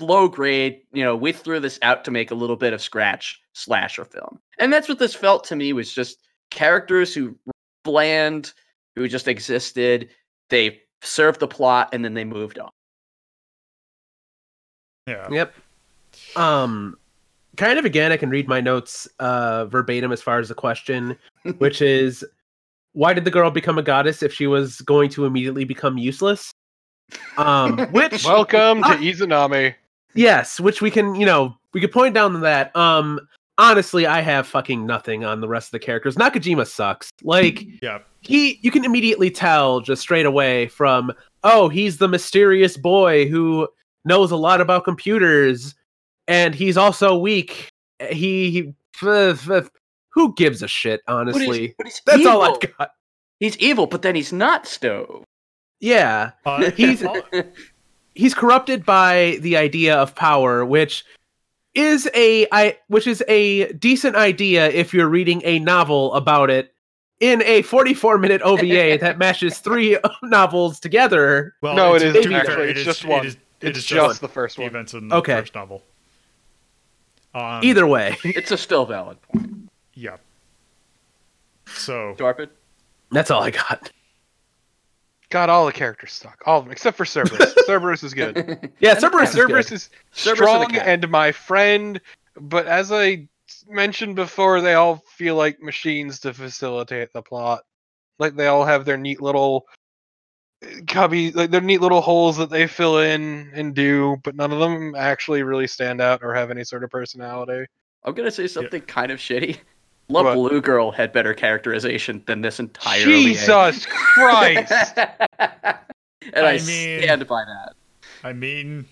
Speaker 2: low grade. You know, we threw this out to make a little bit of scratch slasher film, and that's what this felt to me was just characters who bland, who just existed. They served the plot, and then they moved on.
Speaker 1: Yeah.
Speaker 3: Yep. Um, kind of again, I can read my notes uh, verbatim as far as the question, which is, why did the girl become a goddess if she was going to immediately become useless? Um, which
Speaker 4: Welcome to
Speaker 3: Ah.
Speaker 4: Izanami.
Speaker 3: yes, which we can, you know, we could point down to that. Um, honestly, I have fucking nothing on the rest of the characters. Nakajima sucks. Like
Speaker 1: Yeah.
Speaker 3: he, you can immediately tell just straight away from, oh, he's the mysterious boy who knows a lot about computers and he's also weak. He, he f- f- who gives a shit,
Speaker 2: But he's-
Speaker 3: honestly.
Speaker 2: but he's
Speaker 3: That's all. I've got.
Speaker 2: He's evil, but then he's not Stove.
Speaker 3: Yeah,
Speaker 1: Uh,
Speaker 3: He's- he's corrupted by the idea of power, which is a I which is a decent idea if you're reading a novel about it in a 44 minute OVA that matches three novels together.
Speaker 1: well,
Speaker 4: No,
Speaker 1: it's-
Speaker 4: it
Speaker 1: to
Speaker 3: isn't
Speaker 1: be
Speaker 4: actually, it's
Speaker 1: it is-
Speaker 4: just one.
Speaker 1: is- it
Speaker 4: It's
Speaker 1: is
Speaker 4: just the
Speaker 1: the
Speaker 4: first one.
Speaker 1: events in the
Speaker 3: Okay.
Speaker 1: first novel. Um,
Speaker 3: Either way,
Speaker 2: It's a still valid point.
Speaker 1: Yeah. So
Speaker 2: Torpid?
Speaker 3: that's all I got.
Speaker 4: Got all the characters stuck, all of them except for Cerberus. Cerberus is good.
Speaker 3: Yeah,
Speaker 2: And-
Speaker 3: Cerberus is
Speaker 4: Cerberus
Speaker 3: good.
Speaker 4: is
Speaker 2: Cerberus and the
Speaker 4: strong
Speaker 2: cat.
Speaker 4: and my friend, but as I mentioned before, they all feel like machines to facilitate the plot. Like they all have their neat little uh, cubby, like their neat little holes that they fill in and do, but none of them actually really stand out or have any sort of personality.
Speaker 2: I'm gonna say something kind of shitty. Love
Speaker 4: What?
Speaker 2: Blue Girl had better characterization than this entire OVA.
Speaker 4: Jesus Christ!
Speaker 2: and I,
Speaker 1: I mean-
Speaker 2: stand by that.
Speaker 1: I mean,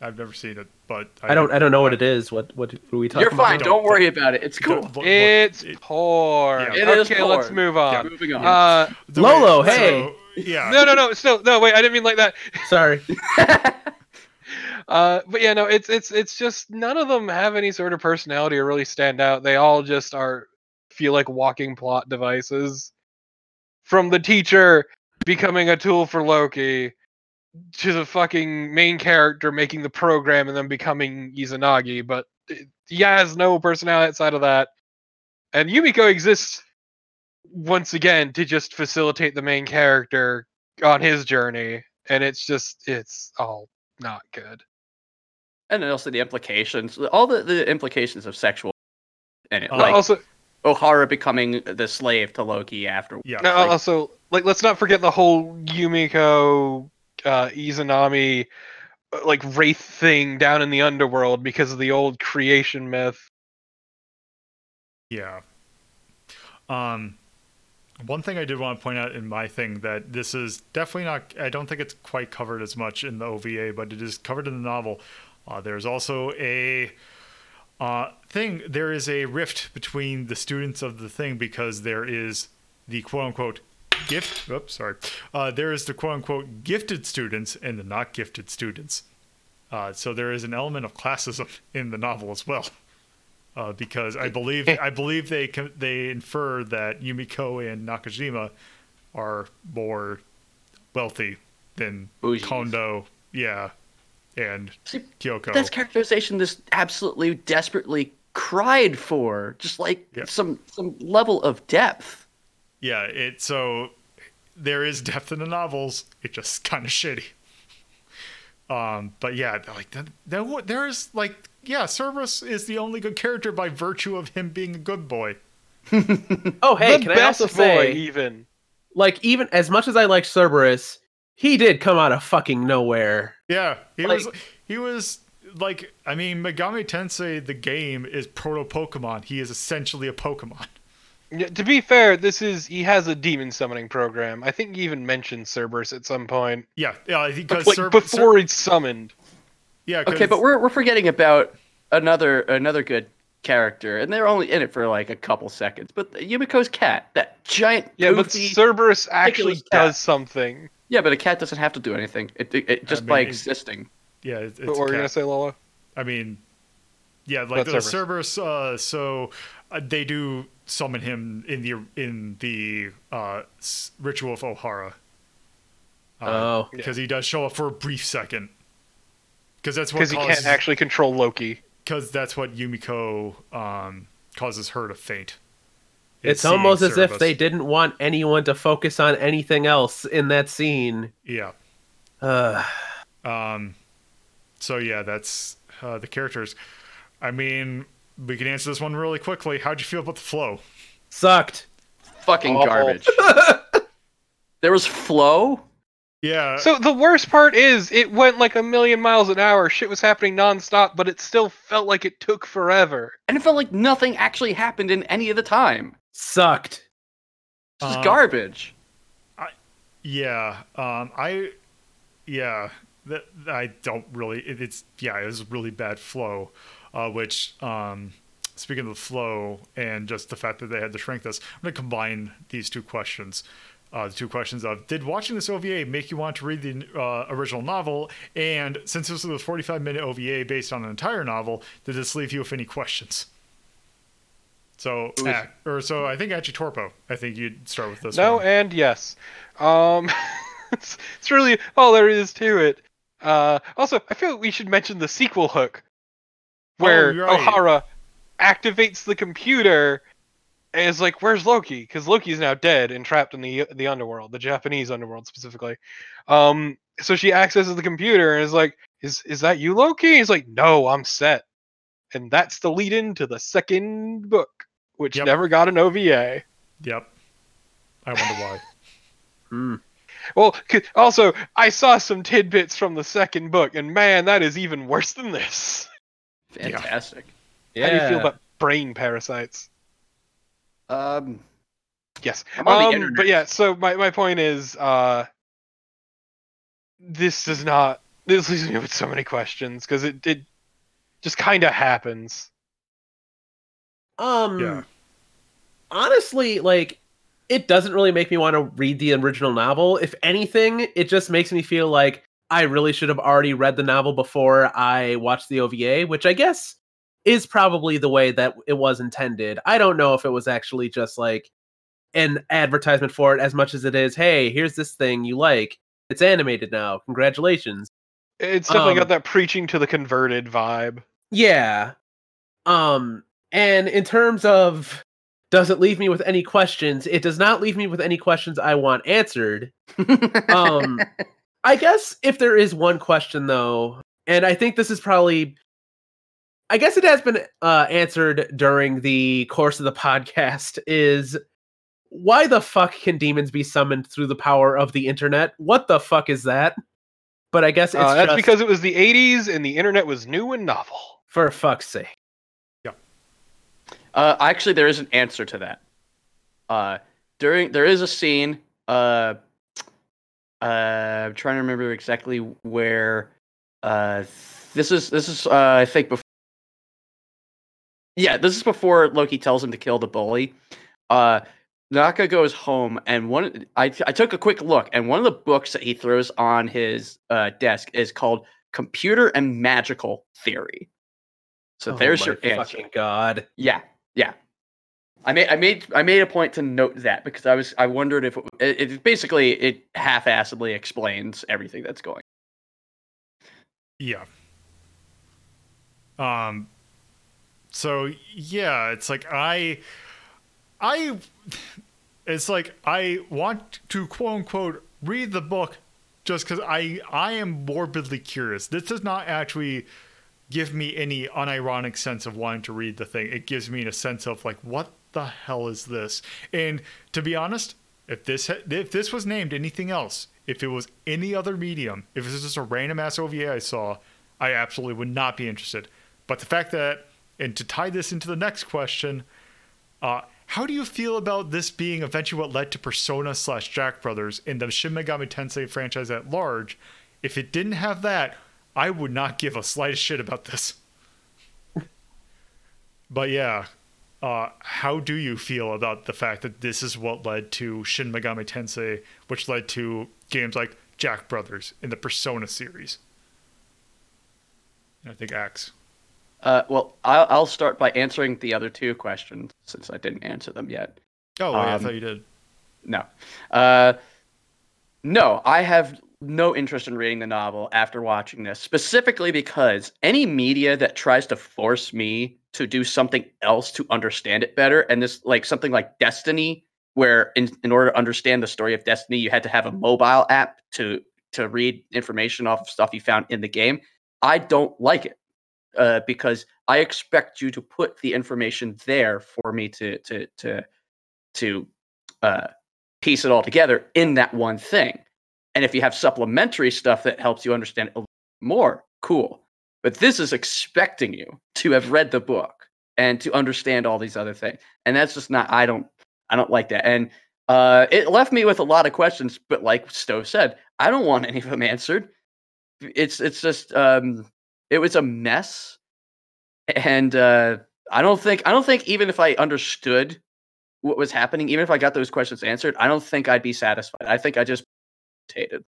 Speaker 1: I've never seen it, but
Speaker 3: I don't I don't know what it is. What what are we talking about?
Speaker 2: You're fine.
Speaker 3: about?
Speaker 1: Don't-
Speaker 2: Don't worry about it. It's cool.
Speaker 1: look- look,
Speaker 4: It's
Speaker 1: it-
Speaker 4: poor.
Speaker 1: Yeah.
Speaker 2: It is
Speaker 4: okay, let's move on.
Speaker 2: Moving on.
Speaker 4: Uh,
Speaker 3: Lolo,
Speaker 1: way-
Speaker 3: hey.
Speaker 1: so, yeah.
Speaker 4: no, no, no, still, no, wait, I didn't mean like that.
Speaker 3: Sorry.
Speaker 4: Uh, but yeah, no, it's it's it's just none of them have any sort of personality or really stand out. They all just are feel like walking plot devices. From the teacher becoming a tool for Loki to the fucking main character making the program and then becoming Izanagi, but he has no personality outside of that. And Yumiko exists once again to just facilitate the main character on his journey, and it's just it's all not good.
Speaker 2: and then also the implications, all the, the implications of sexual and.
Speaker 1: Uh,
Speaker 2: Like
Speaker 4: also,
Speaker 2: O'Hara becoming the slave to Loki after.
Speaker 1: Yeah.
Speaker 4: No,
Speaker 2: like-
Speaker 4: also, like, let's not forget the whole Yumiko, uh, Izanami, uh, like wraith thing down in the underworld because of the old creation myth.
Speaker 1: Yeah. Um, one thing I did want to point out in my thing that this is definitely not. I don't think it's quite covered as much in the OVA, but it is covered in the novel. Uh, there's also a uh, thing. There is a rift between the students of the thing because there is the quote unquote gift. Oops, sorry. Uh, there is the quote unquote gifted students and the not gifted students. Uh, so there is an element of classism in the novel as well uh, because I believe I believe they they infer that Yumiko and Nakajima are more wealthy than
Speaker 2: Bougies.
Speaker 1: Kondo, yeah, and
Speaker 2: See,
Speaker 1: Kyoko.
Speaker 2: That's characterization this absolutely desperately cried for. Just like
Speaker 1: Yeah.
Speaker 2: some some level of depth.
Speaker 1: yeah, it so there is depth in the novels. It's just kind of shitty. Um, but yeah, like there is like yeah, Cerberus is the only good character by virtue of him being a good boy.
Speaker 3: Oh hey,
Speaker 4: the
Speaker 3: can I
Speaker 4: best
Speaker 3: also
Speaker 4: boy,
Speaker 3: say
Speaker 4: even.
Speaker 3: like even as much as I like Cerberus, he did come out of fucking nowhere.
Speaker 1: Yeah, he
Speaker 3: Like-
Speaker 1: was he was like I mean Megami Tensei the game is proto Pokemon. He is essentially a Pokemon.
Speaker 4: Yeah, to be fair, this is he has a demon summoning program. I think he even mentioned Cerberus at some point,
Speaker 1: Yeah, yeah, because
Speaker 4: like
Speaker 1: Cer-
Speaker 4: before
Speaker 1: Cer-
Speaker 4: he's summoned.
Speaker 1: Yeah,
Speaker 2: Okay,
Speaker 1: 'cause-
Speaker 2: but we're we're forgetting about another another good character, and they're only in it for like a couple seconds. But Yumiko's cat, that giant
Speaker 4: Yeah, but Cerberus actually does something.
Speaker 2: yeah, but a cat doesn't have to do anything. It, it, it- just
Speaker 1: mean,
Speaker 2: by existing.
Speaker 1: yeah, it's, it's
Speaker 4: But what
Speaker 1: a
Speaker 4: were you gonna say, Lola?
Speaker 1: I mean, yeah, like
Speaker 4: That's
Speaker 1: the
Speaker 4: Cerberus.
Speaker 1: Cerberus. Uh, so uh, they do summon him in the in the uh, ritual of O'Hara.
Speaker 3: Oh.
Speaker 1: because he does show up for a brief second. Because that's what
Speaker 4: Because he
Speaker 1: causes,
Speaker 4: can't actually control Loki.
Speaker 1: because that's what Yumiko um, causes her to faint.
Speaker 3: It's almost as if
Speaker 1: Cerberus.
Speaker 3: they didn't want anyone to focus on anything else in that scene.
Speaker 1: Yeah.
Speaker 3: Uh,
Speaker 1: Um. So yeah, that's uh, the characters. I mean, we can answer this one really quickly. How'd you feel about the flow?
Speaker 3: sucked.
Speaker 2: Fucking
Speaker 4: Awful.
Speaker 2: garbage. there was flow.
Speaker 1: Yeah.
Speaker 4: So the worst part is it went like a million miles an hour. Shit was happening nonstop, but it still felt like it took forever.
Speaker 2: And it felt like nothing actually happened in any of the time.
Speaker 3: Sucked.
Speaker 2: It's just
Speaker 1: Um,
Speaker 2: garbage.
Speaker 1: Yeah. Um. I. Yeah. that I don't really. It, it's yeah, it was really bad flow, uh, which um, speaking of the flow and just the fact that they had to shrink this, I'm going to combine these two questions. Uh, the two questions of Did watching this OVA make you want to read the uh, original novel? And since this was a 45 minute OVA based on an entire novel, did this leave you with any questions? So, uh, or so I think actually Torpo. I think you'd start with this.
Speaker 4: No
Speaker 1: one.
Speaker 4: and yes. Um, it's, it's really all there is to it. Uh, also, I feel like we should mention the sequel hook, where
Speaker 1: Oh, right.
Speaker 4: O'Hara activates the computer and is like, "Where's Loki?" Because Loki's now dead and trapped in the the underworld, the Japanese underworld specifically. Um, so she accesses the computer and is like, "Is is that you, Loki?" He's like, "No, I'm set." And that's the lead in to the second book, which
Speaker 1: Yep.
Speaker 4: never got an OVA.
Speaker 1: Yep. I wonder why.
Speaker 3: Hmm.
Speaker 4: Well, also, I saw some tidbits from the second book, and man, that is even worse than this.
Speaker 2: Fantastic. Yeah.
Speaker 4: How do you feel about brain parasites?
Speaker 2: Um,
Speaker 4: Yes.
Speaker 2: I'm on the
Speaker 4: Um,
Speaker 2: internet.
Speaker 4: but yeah, so my, my point is, uh, this does not. This leaves me with so many questions because it, it just kind of happens.
Speaker 3: Um,
Speaker 1: Yeah.
Speaker 3: honestly, like, it doesn't really make me want to read the original novel. If anything, it just makes me feel like I really should have already read the novel before I watched the OVA, which I guess is probably the way that it was intended. I don't know if it was actually just like an advertisement for it as much as it is, hey, here's this thing you like. It's animated now. Congratulations.
Speaker 4: It's definitely
Speaker 3: Um,
Speaker 4: got that preaching to the converted vibe.
Speaker 3: Yeah. Um and in terms of does it leave me with any questions? It does not leave me with any questions I want answered. Um I guess if there is one question though, and I think this is probably I guess it has been uh answered during the course of the podcast is why the fuck can demons be summoned through the power of the internet? What the fuck is that? But I guess it's
Speaker 4: Uh, that's
Speaker 3: just
Speaker 4: because it was the 80s and the internet was new and novel.
Speaker 3: for fuck's sake. Yeah.
Speaker 2: Uh, actually, there is an answer to that. Uh, during there is a scene. Uh, uh, I'm trying to remember exactly where. Uh, this is this is uh, I think before. Yeah, this is before Loki tells him to kill the bully. Uh, Naka goes home, and one I I took a quick look, and one of the books that he throws on his uh, desk is called "Computer and Magical Theory." So
Speaker 3: Oh
Speaker 2: there's
Speaker 3: my
Speaker 2: your answer.
Speaker 3: fucking god.
Speaker 2: Yeah, yeah. I made I made I made a point to note that because I was I wondered if it, it, it basically it half-assedly explains everything that's going.
Speaker 1: Yeah. Um so yeah, it's like I I it's like I want to quote unquote read the book just cuz I I am morbidly curious. This does not actually give me any unironic sense of wanting to read the thing. It gives me a sense of like what the hell is this? And to be honest, if this if this was named anything else, if it was any other medium, if it was just a random ass OVA I saw, I absolutely would not be interested. But the fact that, and to tie this into the next question, uh, how do you feel about this being eventually what led to Persona slash Jack Brothers in the Shin Megami Tensei franchise at large? If it didn't have that, I would not give a slightest shit about this. but yeah, uh, how do you feel about the fact that this is what led to Shin Megami Tensei, which led to games like Jack Brothers in the Persona series? And I think Axe.
Speaker 2: Uh, well, I'll, I'll start by answering the other two questions since I didn't answer them yet.
Speaker 1: Oh, wait, I
Speaker 2: Um,
Speaker 1: thought you did.
Speaker 2: No, uh, no, I have no interest in reading the novel after watching this, specifically because any media that tries to force me to do something else to understand it better, and this like something like Destiny, where in, in order to understand the story of Destiny, you had to have a mobile app to to read information off of stuff you found in the game. I don't like it uh, because I expect you to put the information there for me to to to to uh, piece it all together in that one thing. And if you have supplementary stuff that helps you understand a little more, cool. But this is expecting you to have read the book and to understand all these other things. And that's just not I don't I don't like that. And uh, it left me with a lot of questions, but like Stove said, I don't want any of them answered. it's it's just um it was a mess and uh i don't think i don't think even if i understood what was happening even if i got those questions answered i don't think i'd be satisfied. I think i just hated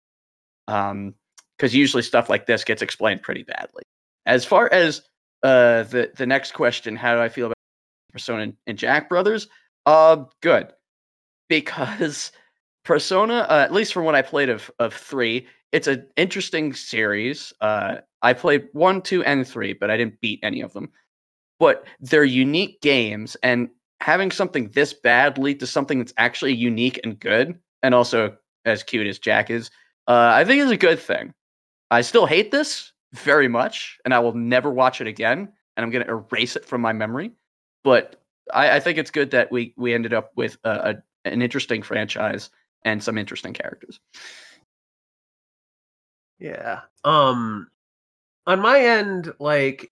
Speaker 2: um because usually stuff like this gets explained pretty badly. As far as uh the the next question how do i feel about persona and, and jack brothers? Uh good. Because persona uh, at least from what i played of of three it's an interesting series. Uh, I played one, two, and three, but I didn't beat any of them. But they're unique games, and having something this bad lead to something that's actually unique and good, and also as cute as Jack is, uh, I think is a good thing. I still hate this very much, and I will never watch it again, and I'm going to erase it from my memory. But I, I, think it's good that we we ended up with a, a, an interesting franchise and some interesting characters.
Speaker 3: Yeah. Um on my end like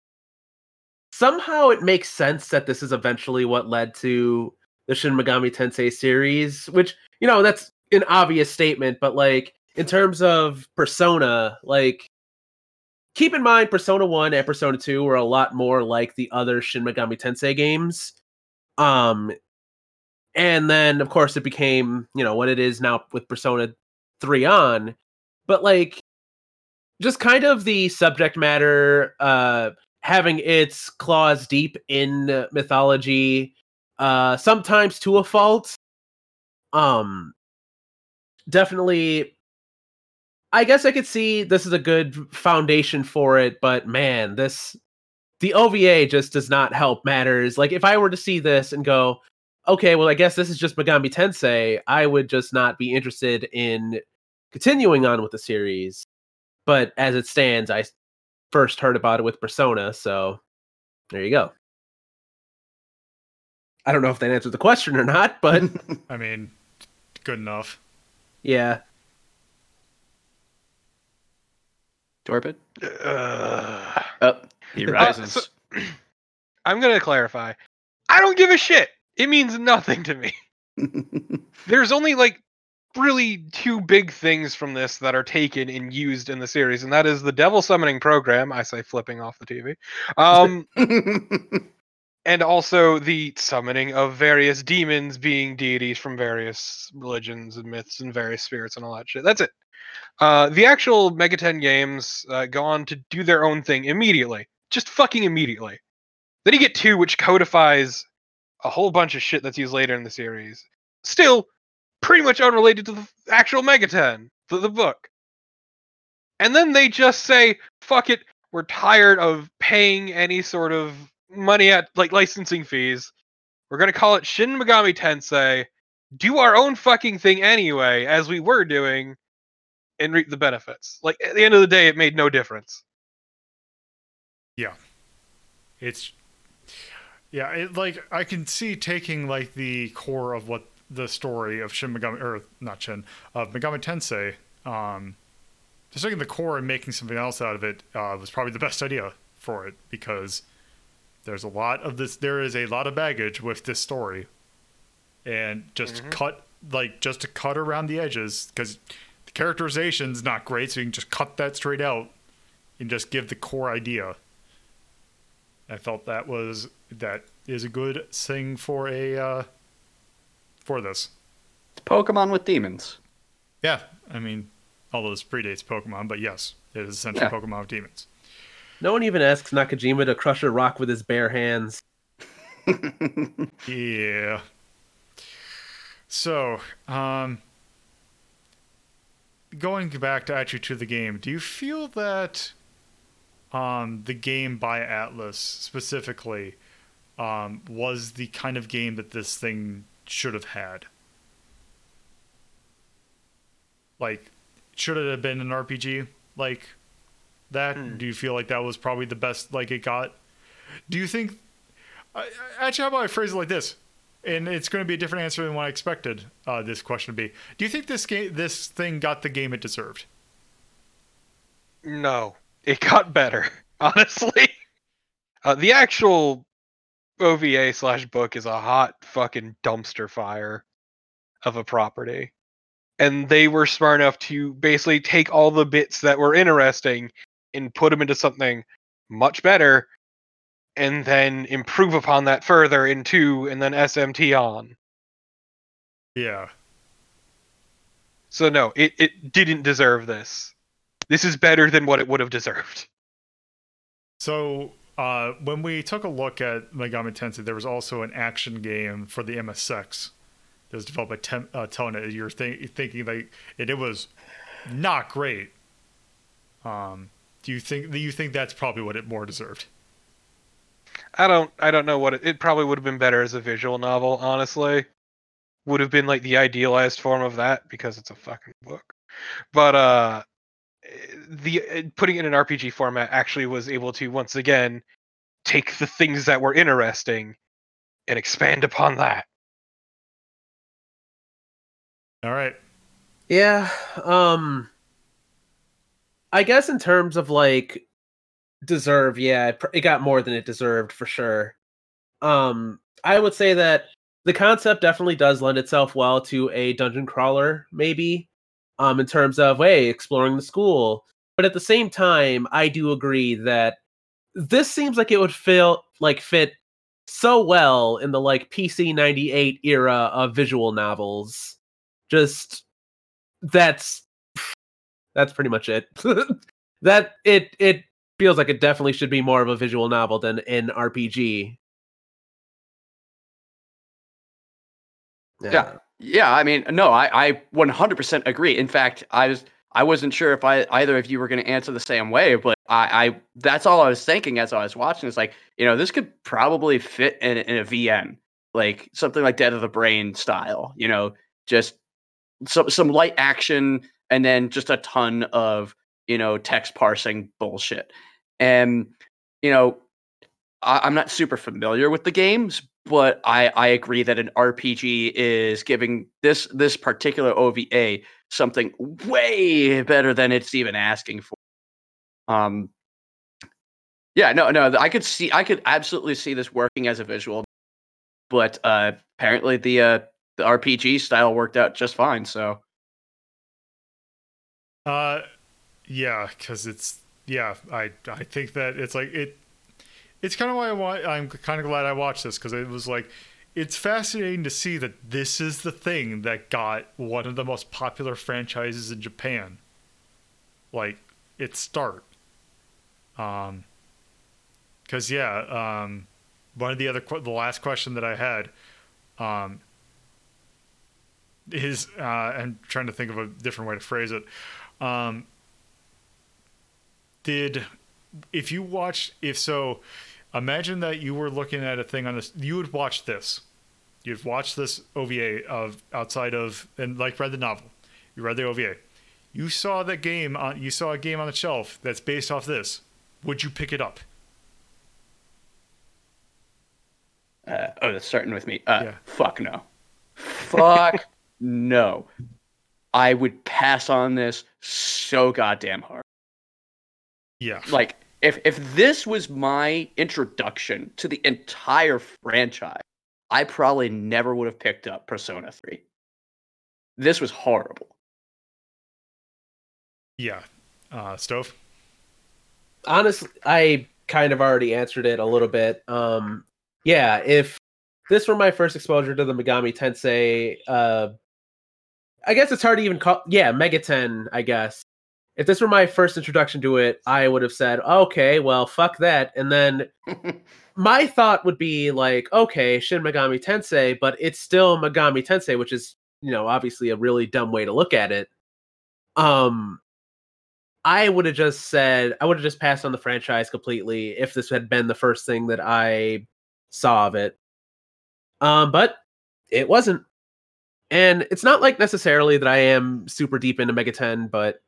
Speaker 3: somehow it makes sense that this is eventually what led to the Shin Megami Tensei series, which, you know, that's an obvious statement, but like in terms of Persona, like keep in mind Persona 1 and Persona 2 were a lot more like the other Shin Megami Tensei games. Um and then of course it became, you know, what it is now with Persona 3 on. But like just kind of the subject matter uh having its claws deep in mythology uh sometimes to a fault. Um definitely i guess i could see this is a good foundation for it but man this the ova just does not help matters. Like if i were to see this and go okay well i guess this is just megami tensei i would just not be interested in continuing on with the series but as it stands, I first heard about it with Persona, so there you go. I don't know if that answered the question or not, but
Speaker 1: I mean, good enough.
Speaker 3: Yeah.
Speaker 2: Torpid?
Speaker 4: Uh,
Speaker 2: oh, he rises.
Speaker 4: Uh, so, I'm gonna clarify. I don't give a shit. It means nothing to me. There's only like really two big things from this that are taken and used in the series, and that is the devil summoning program. I say flipping off the TV. Um, and also the summoning of various demons being deities from various religions and myths and various spirits and all that shit. That's it. Uh, the actual Megaten games uh, go on to do their own thing immediately. Just fucking immediately. Then you get two, which codifies a whole bunch of shit that's used later in the series. Still, pretty much unrelated to the actual Megaten, the, the book. And then they just say, fuck it, we're tired of paying any sort of money at like licensing fees. We're gonna call it Shin Megami Tensei, do our own fucking thing anyway, as we were doing, and reap the benefits. Like at the end of the day, it made no difference.
Speaker 1: Yeah. It's yeah, it like I can see taking like the core of what the story of Shin Megami, or not Shin, of Megami Tensei, um, just taking the core and making something else out of it uh, was probably the best idea for it because there's a lot of this. There is a lot of baggage with this story, and just mm-hmm. cut like just to cut around the edges because the characterization's not great, so you can just cut that straight out and just give the core idea. I felt that was that is a good thing for a uh, for this.
Speaker 2: It's Pokemon with demons.
Speaker 1: Yeah, I mean, although this predates Pokemon, but yes, it is essentially yeah. Pokemon with demons.
Speaker 3: No one even asks Nakajima to crush a rock with his bare hands.
Speaker 1: yeah. So, um, going back to actually to the game, do you feel that um, the game by Atlus specifically um, was the kind of game that this thing should have had? Like, should it have been an RPG like that? Hmm. Do you feel like that was probably the best like it got? Do you think? Actually, how about I phrase it like this? And it's going to be a different answer than what I expected uh, this question to be. Do you think this game, this thing, got the game it deserved?
Speaker 4: No, it got better. Honestly, uh, the actual OVA slash book is a hot fucking dumpster fire of a property. and they were smart enough to basically take all the bits that were interesting and put them into something much better and then improve upon that further in 2 and then SMT on.
Speaker 1: Yeah.
Speaker 4: So no, it, it didn't deserve this. This is better than what it would have deserved.
Speaker 1: So uh, when we took a look at Megami Tensei, there was also an action game for the MSX that was developed by Tem- uh, Telenet. You're th- thinking like it, it was not great. Um, do you think do you think that's probably what it more deserved?
Speaker 4: I don't I don't know what it, it probably would have been better as a visual novel, honestly. Would have been like the idealized form of that because it's a fucking book. But uh the uh, putting it in an RPG format actually was able to once again take the things that were interesting and expand upon that.
Speaker 1: All right.
Speaker 3: Yeah. Um I guess in terms of like deserve, yeah, it, pr- it got more than it deserved for sure. Um I would say that the concept definitely does lend itself well to a dungeon crawler maybe um in terms of hey, exploring the school. But at the same time, I do agree that this seems like it would feel like fit so well in the like PC 98 era of visual novels. Just that's that's pretty much it. that it it feels like it definitely should be more of a visual novel than an RPG.
Speaker 2: Yeah. Yeah, I mean, no, I, I 100% agree. In fact, I was I wasn't sure if I either of you were going to answer the same way, but I, I that's all I was thinking as I was watching. It's like you know this could probably fit in, in a VN, like something like Dead of the Brain style. You know, just some some light action and then just a ton of you know text parsing bullshit. And you know, I, I'm not super familiar with the games, but I I agree that an RPG is giving this this particular OVA something way better than it's even asking for. Um, yeah, no, no, I could see, I could absolutely see this working as a visual, but uh, apparently the uh, the RPG style worked out just fine. So
Speaker 1: Uh, yeah, because it's yeah. I I think that it's like it. It's kind of why I want. I'm kind of glad I watched this because it was like, it's fascinating to see that this is the thing that got one of the most popular franchises in Japan. Like its start. Um. Because yeah, um, one of the other the last question that I had, um, is uh, I'm trying to think of a different way to phrase it. Um, did if you watched if so, imagine that you were looking at a thing on this. You would watch this. You'd watch this OVA of outside of and like read the novel. You read the OVA. You saw the game on. You saw a game on the shelf that's based off this. Would you pick it up?
Speaker 2: uh, oh, that's starting with me. Uh,
Speaker 1: Yeah.
Speaker 2: Fuck no. Fuck no. I would pass on this so goddamn hard.
Speaker 1: Yeah.
Speaker 2: like if if this was my introduction to the entire franchise, I probably never would have picked up Persona 3. This was horrible.
Speaker 1: Yeah. Uh, stove.
Speaker 3: honestly i kind of already answered it a little bit um yeah if this were my first exposure to the megami tensei uh i guess it's hard to even call yeah megaten i guess if this were my first introduction to it i would have said okay well fuck that and then my thought would be like okay shin megami tensei but it's still megami tensei which is you know obviously a really dumb way to look at it um I would have just said I would have just passed on the franchise completely if this had been the first thing that I saw of it. Um, but it wasn't. And it's not like necessarily that I am super deep into Megaten, but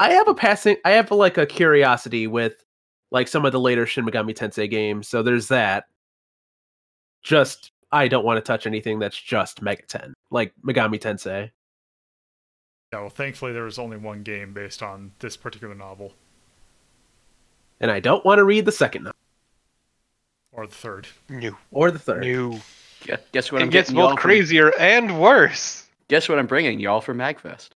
Speaker 3: I have a passing I have like a curiosity with like some of the later Shin Megami Tensei games. So there's that. Just I don't want to touch anything that's just Megaten, like Megami Tensei.
Speaker 1: Yeah. Well, thankfully there was only one game based on this particular novel
Speaker 3: And I don't want to read the second novel
Speaker 1: or the third.
Speaker 4: New.
Speaker 3: or the third.
Speaker 4: New.
Speaker 2: Guess, guess what? I'm
Speaker 4: It gets
Speaker 2: getting y'all
Speaker 4: both
Speaker 2: from-
Speaker 4: crazier and worse.
Speaker 2: guess what I'm bringing y'all for Magfest?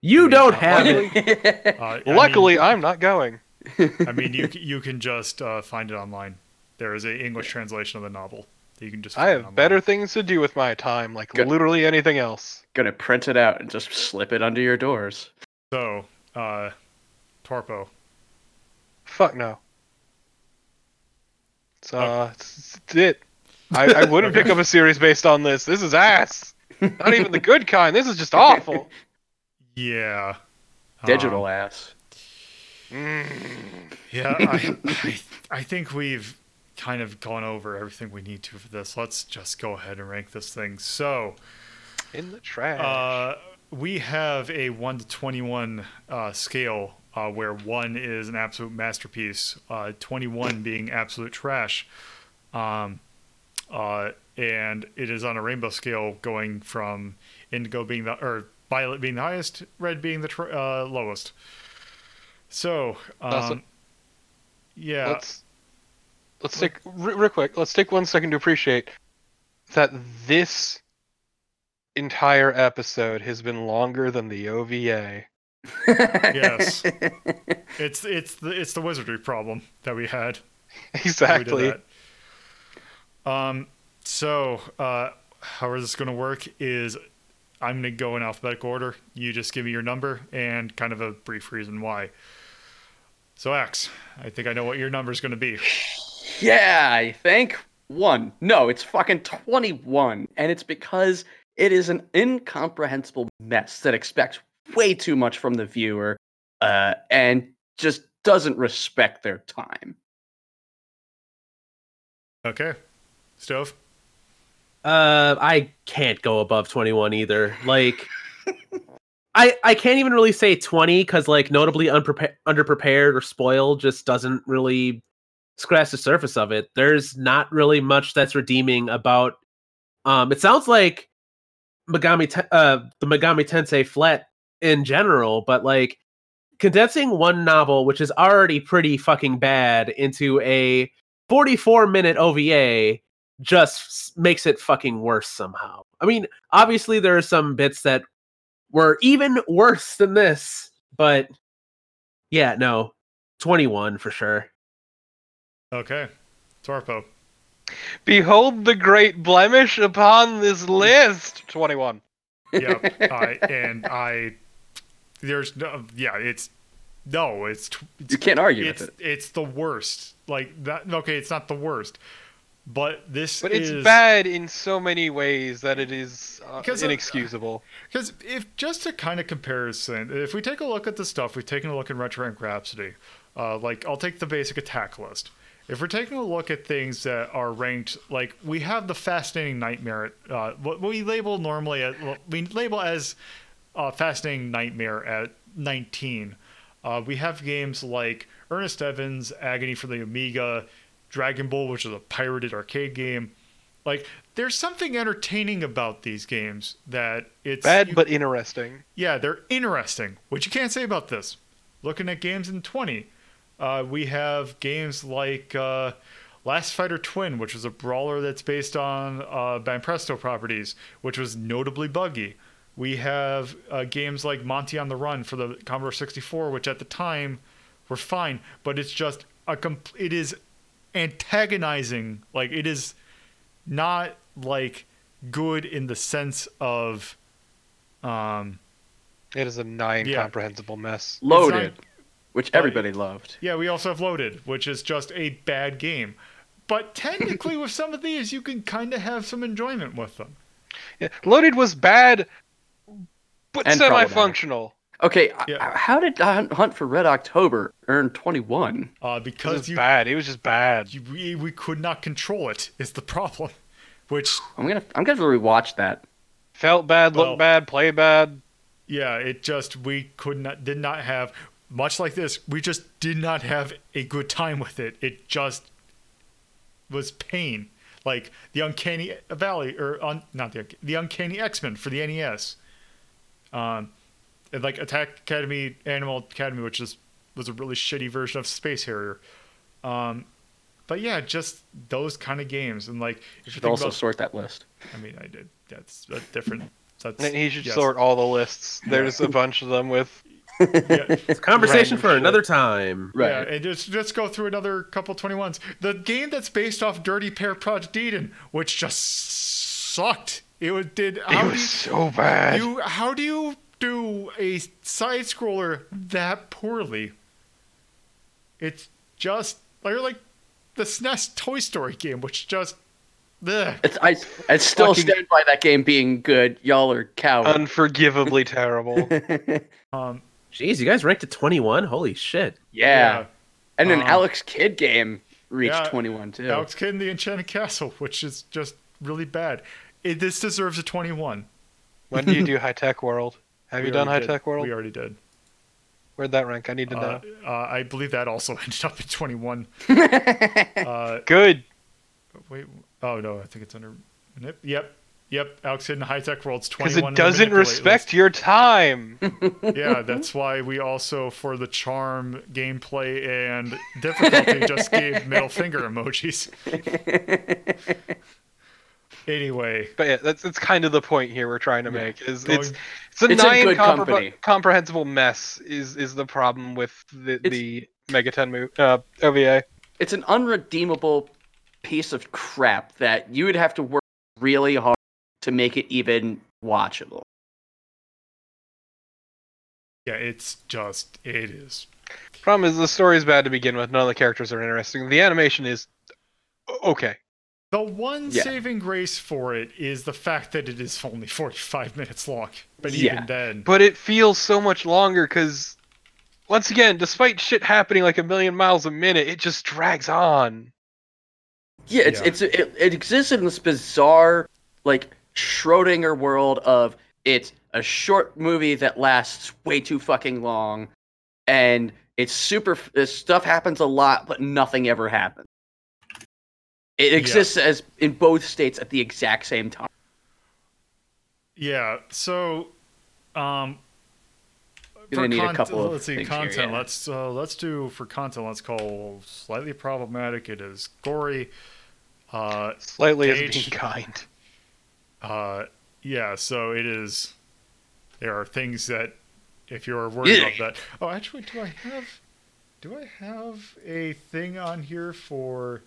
Speaker 3: You don't have it.
Speaker 1: Uh,
Speaker 4: Luckily,
Speaker 1: mean,
Speaker 4: I'm not going.
Speaker 1: I mean, you you can just uh, find it online. There is a English translation of the novel that you can just.
Speaker 4: I have better things to do with my time, like
Speaker 2: Good.
Speaker 4: literally anything else.
Speaker 2: Gonna print it out and just slip it under your doors.
Speaker 1: So, uh, Torpo.
Speaker 4: Fuck no. So
Speaker 1: Oh.
Speaker 4: uh, it's, it's it. I, I wouldn't pick up a series based on this. This is ass. Not even the good kind. This is just awful.
Speaker 1: Yeah.
Speaker 2: Digital
Speaker 1: Um,
Speaker 2: ass.
Speaker 4: Mm.
Speaker 1: yeah, I, I, I think we've kind of gone over everything we need to for this. Let's just go ahead and rank this thing. So,
Speaker 4: In the trash.
Speaker 1: uh, we have a 1 to 21 uh, scale uh, where 1 is an absolute masterpiece, uh, 21 being absolute trash. Um, uh, and it is on a rainbow scale going from indigo being the, or violet being the highest, red being the tr- uh, lowest. So,
Speaker 4: Awesome.
Speaker 1: um, yeah.
Speaker 4: let's let's take re- real quick. Let's take one second to appreciate that this entire episode has been longer than the OVA.
Speaker 1: Yes. It's it's the it's the wizardry problem that we had. when we
Speaker 4: Exactly.
Speaker 1: Um. So, uh, how is this going to work? Is I'm going to go in alphabetical order. You just give me your number and kind of a brief reason why. So, X, I think I know what your number is going to be.
Speaker 2: Yeah, I think one. No, it's fucking 21. And it's because it is an incomprehensible mess that expects way too much from the viewer uh, and just doesn't respect their time.
Speaker 1: Okay. Stove.
Speaker 3: Uh, I can't go above 21 either. Like, I I can't even really say 20 because like notably underprepared or spoiled just doesn't really scratch the surface of it. There's not really much that's redeeming about. Um, it sounds like Megami, Te- uh, the Megami Tensei flat in general, but like condensing one novel, which is already pretty fucking bad, into a 44 minute OVA just makes it fucking worse somehow. I mean, obviously there are some bits that were even worse than this, but yeah, no. 21 for sure.
Speaker 1: Okay. Torpo.
Speaker 4: Behold the great blemish upon this mm. list. Twenty-one.
Speaker 1: Yep. I and I. There's no. Yeah. It's no. It's. it's
Speaker 2: You can't argue
Speaker 1: it's
Speaker 2: with it.
Speaker 1: it's the worst. Like that. Okay, it's not the worst, but this
Speaker 4: But it's
Speaker 1: is
Speaker 4: bad in so many ways that it is uh,
Speaker 1: Because
Speaker 4: inexcusable.
Speaker 1: because if just a kind of comparison, if we take a look at the stuff we've taken a look in Retro Rank Rhapsody, uh, like I'll take the basic attack list. If we're taking a look at things that are ranked, like we have the Fascinating Nightmare, uh, what we label normally at we label as uh, Fascinating Nightmare at 19. Uh, we have games like Ernest Evans, Agony for the Amiga, Dragon Ball, which is a pirated arcade game. Like, there's something entertaining about these games that it's
Speaker 4: Bad
Speaker 1: you-
Speaker 4: but interesting.
Speaker 1: yeah, they're interesting, which you can't say about this. Looking at games in 20, uh, we have games like uh, Last Fighter Twin, which was a brawler that's based on uh, Banpresto properties, which was notably buggy. We have uh, games like Monty on the Run for the Commodore 64, which at the time were fine, but it's just a comp- it is antagonizing. Like it is not like good in the sense of um
Speaker 4: It is a nine
Speaker 1: Yeah.
Speaker 4: comprehensible mess.
Speaker 2: Loaded,
Speaker 1: not-
Speaker 2: which
Speaker 1: Well,
Speaker 2: everybody loved.
Speaker 1: Yeah, we also have Loaded, which is just a bad game. But technically, with some of these, you can kind of have some enjoyment with them.
Speaker 4: Yeah, Loaded was bad, but
Speaker 2: And
Speaker 4: semi-functional.
Speaker 2: Okay,
Speaker 1: Yeah.
Speaker 2: how did Hunt Hunt for Red October earn 21?
Speaker 1: Uh,
Speaker 4: It
Speaker 1: because
Speaker 4: was
Speaker 1: you,
Speaker 4: bad. It was just bad.
Speaker 1: you we, we could not control it is the problem. Which
Speaker 2: I'm gonna I'm gonna rewatch that.
Speaker 4: Felt bad,
Speaker 1: Well-
Speaker 4: looked bad, played bad.
Speaker 1: yeah, it just we could not did not have much like this. We just did not have a good time with it. It just was pain. Like the Uncanny Valley, or un, not the the Uncanny X Men for the NES. Um, and like Attack Academy, Animal Academy, which is was a really shitty version of Space Harrier. Um, but yeah, just those kind of games, and like you
Speaker 2: Should also
Speaker 1: about
Speaker 2: sort that list.
Speaker 1: I mean, I did. That's a different That's
Speaker 4: And he should
Speaker 1: yes.
Speaker 4: sort all the lists. There's a bunch of them with
Speaker 1: Yeah,
Speaker 3: It's a conversation
Speaker 4: Random
Speaker 3: for another time.
Speaker 2: Right.
Speaker 1: Yeah, and just just go through another couple 21s. The game that's based off Dirty Pair Project Eden, which just sucked. It was did
Speaker 4: it
Speaker 1: how do
Speaker 4: was
Speaker 1: you,
Speaker 4: so bad.
Speaker 1: you how do you do a side scroller that poorly? It's just like like the SNES Toy Story game, which just ugh.
Speaker 2: It's, I I still
Speaker 4: Fucking-
Speaker 2: stand by that game being good. Y'all are cowards.
Speaker 4: Unforgivably terrible.
Speaker 1: um
Speaker 3: Jeez, you guys ranked at 21? Holy shit.
Speaker 2: yeah. and an
Speaker 1: Um,
Speaker 2: Alex Kidd game reached
Speaker 1: yeah,
Speaker 2: 21 too.
Speaker 1: Alex Kidd and the Enchanted Castle, which is just really bad. It, this deserves a 21.
Speaker 4: when do you do High Tech World? Have
Speaker 1: We
Speaker 4: you done High
Speaker 1: did.
Speaker 4: Tech World?
Speaker 1: We already did.
Speaker 4: Where'd that rank? I need to
Speaker 1: Uh,
Speaker 4: know.
Speaker 1: uh, I believe that also ended up at 21. Uh,
Speaker 4: Good.
Speaker 1: wait, oh no, I think it's under. Yep, yep, yep. Alex Kidd in High Tech World's 21.
Speaker 4: Because it doesn't respect your time.
Speaker 1: Yeah, that's why we also, for the charm, gameplay, and difficulty, just gave middle finger emojis. Anyway,
Speaker 4: But yeah, that's that's kind of the point here we're trying to make. Is
Speaker 1: Going-
Speaker 4: it's it's a
Speaker 2: It's a
Speaker 4: nine
Speaker 2: good company.
Speaker 4: comprehensible mess. Is is the problem with the
Speaker 2: It's-
Speaker 4: the Megaten move uh, OVA?
Speaker 2: it's an unredeemable piece of crap that you would have to work really hard to make it even watchable.
Speaker 1: yeah, it's just it is.
Speaker 4: Problem is the story's bad to begin with. None of the characters are interesting. The animation is okay.
Speaker 1: The one
Speaker 2: Yeah.
Speaker 1: saving grace for it is the fact that it is only 45 minutes long. But
Speaker 2: Yeah.
Speaker 1: even then,
Speaker 4: but it feels so much longer because once again despite shit happening like a million miles a minute it just drags on
Speaker 2: Yeah, it's
Speaker 1: Yeah.
Speaker 2: it's it, it exists in this bizarre like Schrodinger world of it's a short movie that lasts way too fucking long, and it's super. This stuff happens a lot, but nothing ever happens. It exists as in both states at the exact same time.
Speaker 1: yeah. So, um, for
Speaker 2: need a couple
Speaker 1: let's see
Speaker 2: things here,
Speaker 1: content.
Speaker 2: yeah.
Speaker 1: Let's uh, let's do for content. Let's call slightly problematic. It is gory. Uh,
Speaker 4: slightly as
Speaker 1: Age.
Speaker 4: being kind
Speaker 1: uh, yeah. So it is. There are things that, if you're worried about that. Oh, actually, do I have? Do I have a thing on here for?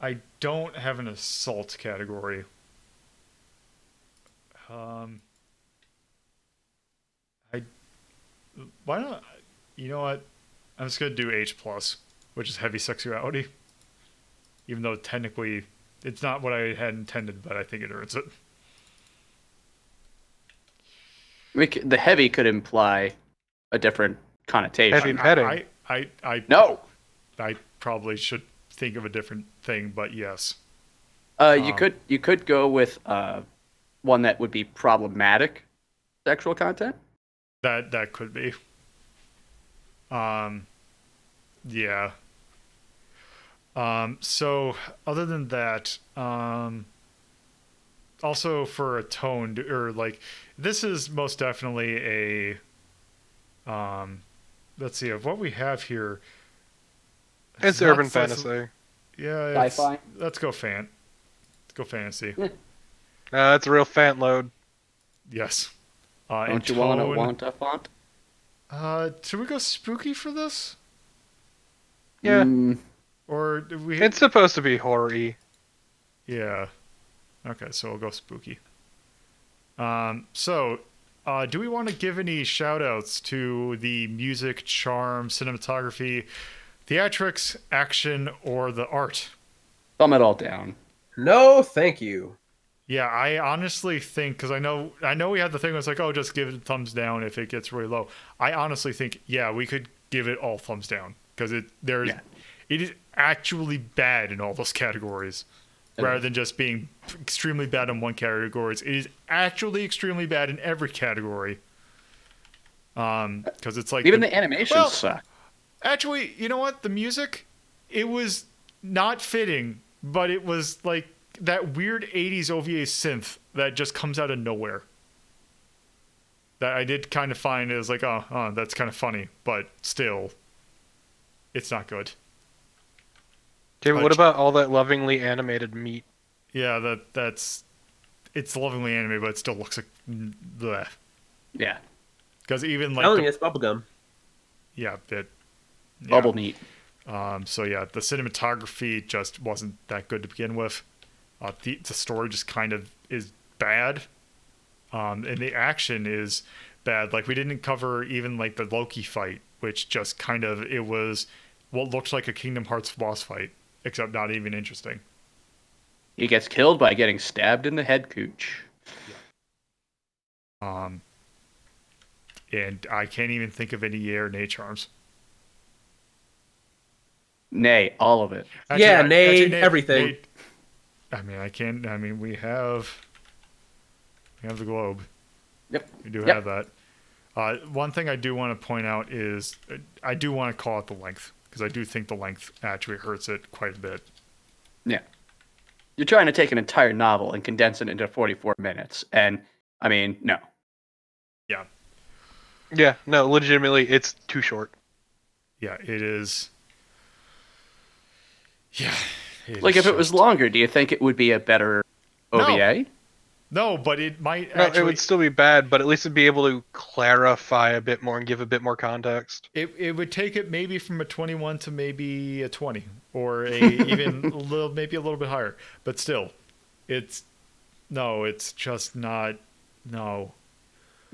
Speaker 1: I don't have an assault category. Um. I. Why not? You know what? I'm just gonna do H plus, which is heavy sexuality. Even though technically it's not what I had intended, but I think it earns it.
Speaker 2: We c the heavy could imply a different connotation.
Speaker 4: Heavy petting.
Speaker 1: I, I, I,
Speaker 2: No,
Speaker 1: I probably should think of a different thing, but yes.
Speaker 2: uh, you
Speaker 1: Um,
Speaker 2: could you could go with uh, one that would be problematic sexual content.
Speaker 1: That that could be. Um, yeah. Um, so other than that, um, also for a tone or like this is most definitely a. Um, let's see of what we have here.
Speaker 4: it's urban
Speaker 1: slice of-
Speaker 4: fantasy
Speaker 1: Yeah, it's-
Speaker 2: Sci-fi?
Speaker 1: Let's go fan. Let's go fantasy.
Speaker 4: uh, it's a real fan load
Speaker 1: Yes. Uh,
Speaker 2: Don't you want to want a font?
Speaker 1: Uh, should we go spooky for this,
Speaker 4: yeah
Speaker 2: Mm,
Speaker 1: or do we?
Speaker 4: it's supposed to be horror-y
Speaker 1: Yeah. Okay, so we'll go spooky. Um, so, uh, do we want to give any shout outs to the music, charm, cinematography, theatrics, action, or the art?
Speaker 2: thumb it all down.
Speaker 3: No, thank you.
Speaker 1: Yeah, I honestly think because I know I know we had the thing was like, oh, just give it a thumbs down if it gets really low. I honestly think, yeah, we could give it all thumbs down because it there's
Speaker 2: Yeah.
Speaker 1: it is actually bad in all those categories,
Speaker 2: It
Speaker 1: rather than just being extremely bad in one category. It is actually extremely bad in every category. Um, because it's like
Speaker 2: Even
Speaker 1: the-
Speaker 2: the animations
Speaker 1: Well-
Speaker 2: suck.
Speaker 1: Actually, you know what? The music, it was not fitting, but it was like that weird 80s OVA synth that just comes out of nowhere. That I did kind of find is like, oh, oh, that's kind of funny, but still, it's not good.
Speaker 4: okay but what about all that lovingly animated meat
Speaker 1: Yeah, that that's it's lovingly animated, but it still looks like mm, the
Speaker 2: Yeah,
Speaker 1: because even like
Speaker 3: Telling
Speaker 1: the-
Speaker 3: you, it's bubblegum.
Speaker 1: yeah, it, yeah.
Speaker 2: bubble neat.
Speaker 1: Um, so yeah, the cinematography just wasn't that good to begin with. Uh, the the story just kind of is bad, um, and the action is bad. Like we didn't cover even like the Loki fight, which just kind of it was what looked like a Kingdom Hearts boss fight, except not even interesting.
Speaker 2: He gets killed by getting stabbed in the head, Cooch.
Speaker 1: Um, and I can't even think of any air nay charms.
Speaker 2: Nay, all of it.
Speaker 3: Yeah,
Speaker 1: I-
Speaker 3: nay, everything.
Speaker 1: nay- I mean, I can't. I mean, we have we have the globe.
Speaker 2: Yep.
Speaker 1: We do
Speaker 2: Yep.
Speaker 1: have that. Uh, one thing I do want to point out is uh, I do want to call out the length because I do think the length actually hurts it quite a bit.
Speaker 2: Yeah. You're trying to take an entire novel and condense it into 44 minutes. And, I mean, no.
Speaker 4: Yeah. Yeah, no, legitimately, it's too short.
Speaker 1: Yeah, it is. Yeah.
Speaker 2: Like,
Speaker 1: is
Speaker 2: if it was longer, do you think it would be a better
Speaker 1: No.
Speaker 2: OVA?
Speaker 1: no, but it might
Speaker 4: No,
Speaker 1: actually.
Speaker 4: it would still be bad, but at least it'd be able to clarify a bit more and give a bit more context.
Speaker 1: It, it would take it maybe from a 21 to maybe a 20 or a even a little maybe a little bit higher but still it's no it's just not no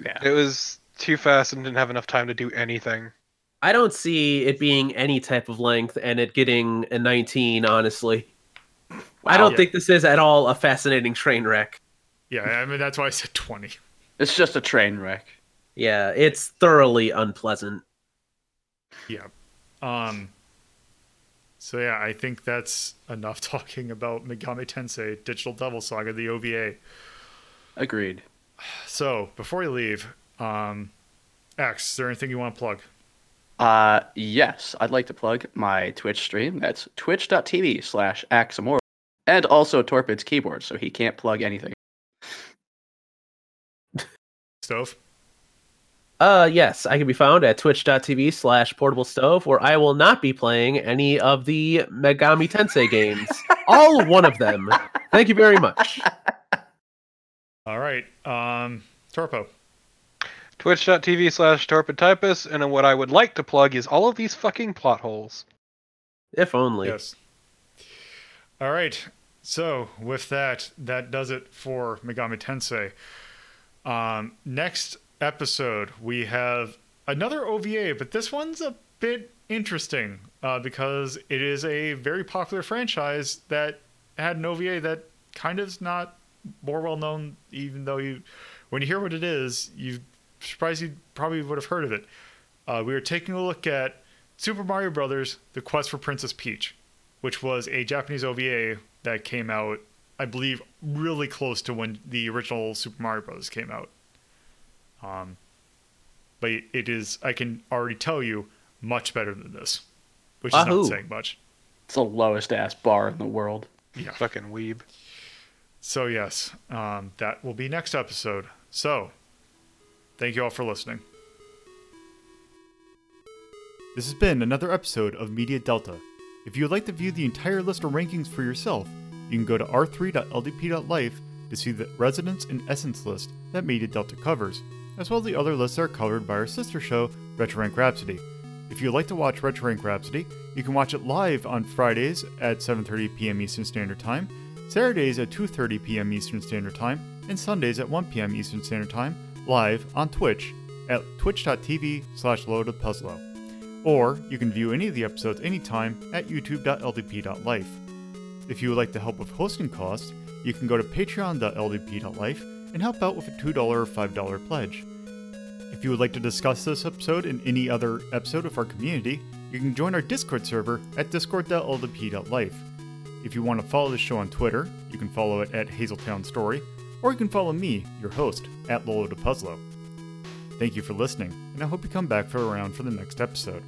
Speaker 2: Yeah.
Speaker 4: It was too fast and didn't have enough time to do anything.
Speaker 3: I don't see it being any type of length and it getting a 19, honestly. I don't
Speaker 1: Yeah.
Speaker 3: think this is at all a fascinating train wreck.
Speaker 1: yeah i mean that's why i said 20
Speaker 2: It's just a train wreck.
Speaker 3: Yeah, it's thoroughly unpleasant.
Speaker 1: yeah um so yeah i think that's enough talking about megami tensei digital devil saga the ova
Speaker 2: Agreed.
Speaker 1: so before we leave um x is there anything you want to plug
Speaker 2: Uh, yes, I'd like to plug my Twitch stream. That's twitch.tv slash Axamor. And also Torpid's keyboard, so he can't plug anything.
Speaker 1: stove
Speaker 3: Uh, yes, I can be found at twitch.tv slash portable stove, where I will not be playing any of the Megami Tensei games. all one of them. Thank you very much.
Speaker 1: all right um torpo
Speaker 4: Twitch.tv slash torpid typist, and what I would like to plug is all of these fucking plot holes.
Speaker 3: If only.
Speaker 1: Yes. All right. So with that, that does it for Megami Tensei. Um, next episode, we have another OVA, but this one's a bit interesting uh, because it is a very popular franchise that had an OVA that kind of is not more well known, even though you, when you hear what it is, you surprised you probably would have heard of it. Uh, we are taking a look at Super Mario Brothers: The Quest for Princess Peach, which was a Japanese OVA that came out, I believe, really close to when the original Super Mario Brothers came out. Um, but it is, I can already tell you, much better than this, which is
Speaker 3: Wahoo.
Speaker 1: not saying much.
Speaker 2: It's the lowest ass bar in the world.
Speaker 1: Yeah.
Speaker 4: Fucking weeb.
Speaker 1: So yes, um, that will be next episode. So, thank you all for listening. This has been another episode of Media Delta. If you would like to view the entire list of rankings for yourself, you can go to r3.ldp.life to see the Residence and Essence list that Media Delta covers, as well as the other lists that are covered by our sister show, Retro Rank Rhapsody. If you'd like to watch Retro Rank Rhapsody, you can watch it live on Fridays at 7:30 p.m. Eastern Standard Time, Saturdays at 2:30 p.m. Eastern Standard Time, and Sundays at 1 p.m. Eastern Standard Time, live on Twitch at twitch.tv slash loadedpuzzlo. Or you can view any of the episodes anytime at youtube.ldp.life. If you would like to help with hosting costs, you can go to patreon.ldp.life and help out with a $2 or $5 pledge. If you would like to discuss this episode and any other episode of our community, you can join our Discord server at discord.ldp.life. If you want to follow the show on Twitter, you can follow it at Hazeltown Story, or you can follow me, your host, at Lolo de Puzzlo. Thank you for listening, and I hope you come back for around for the next episode.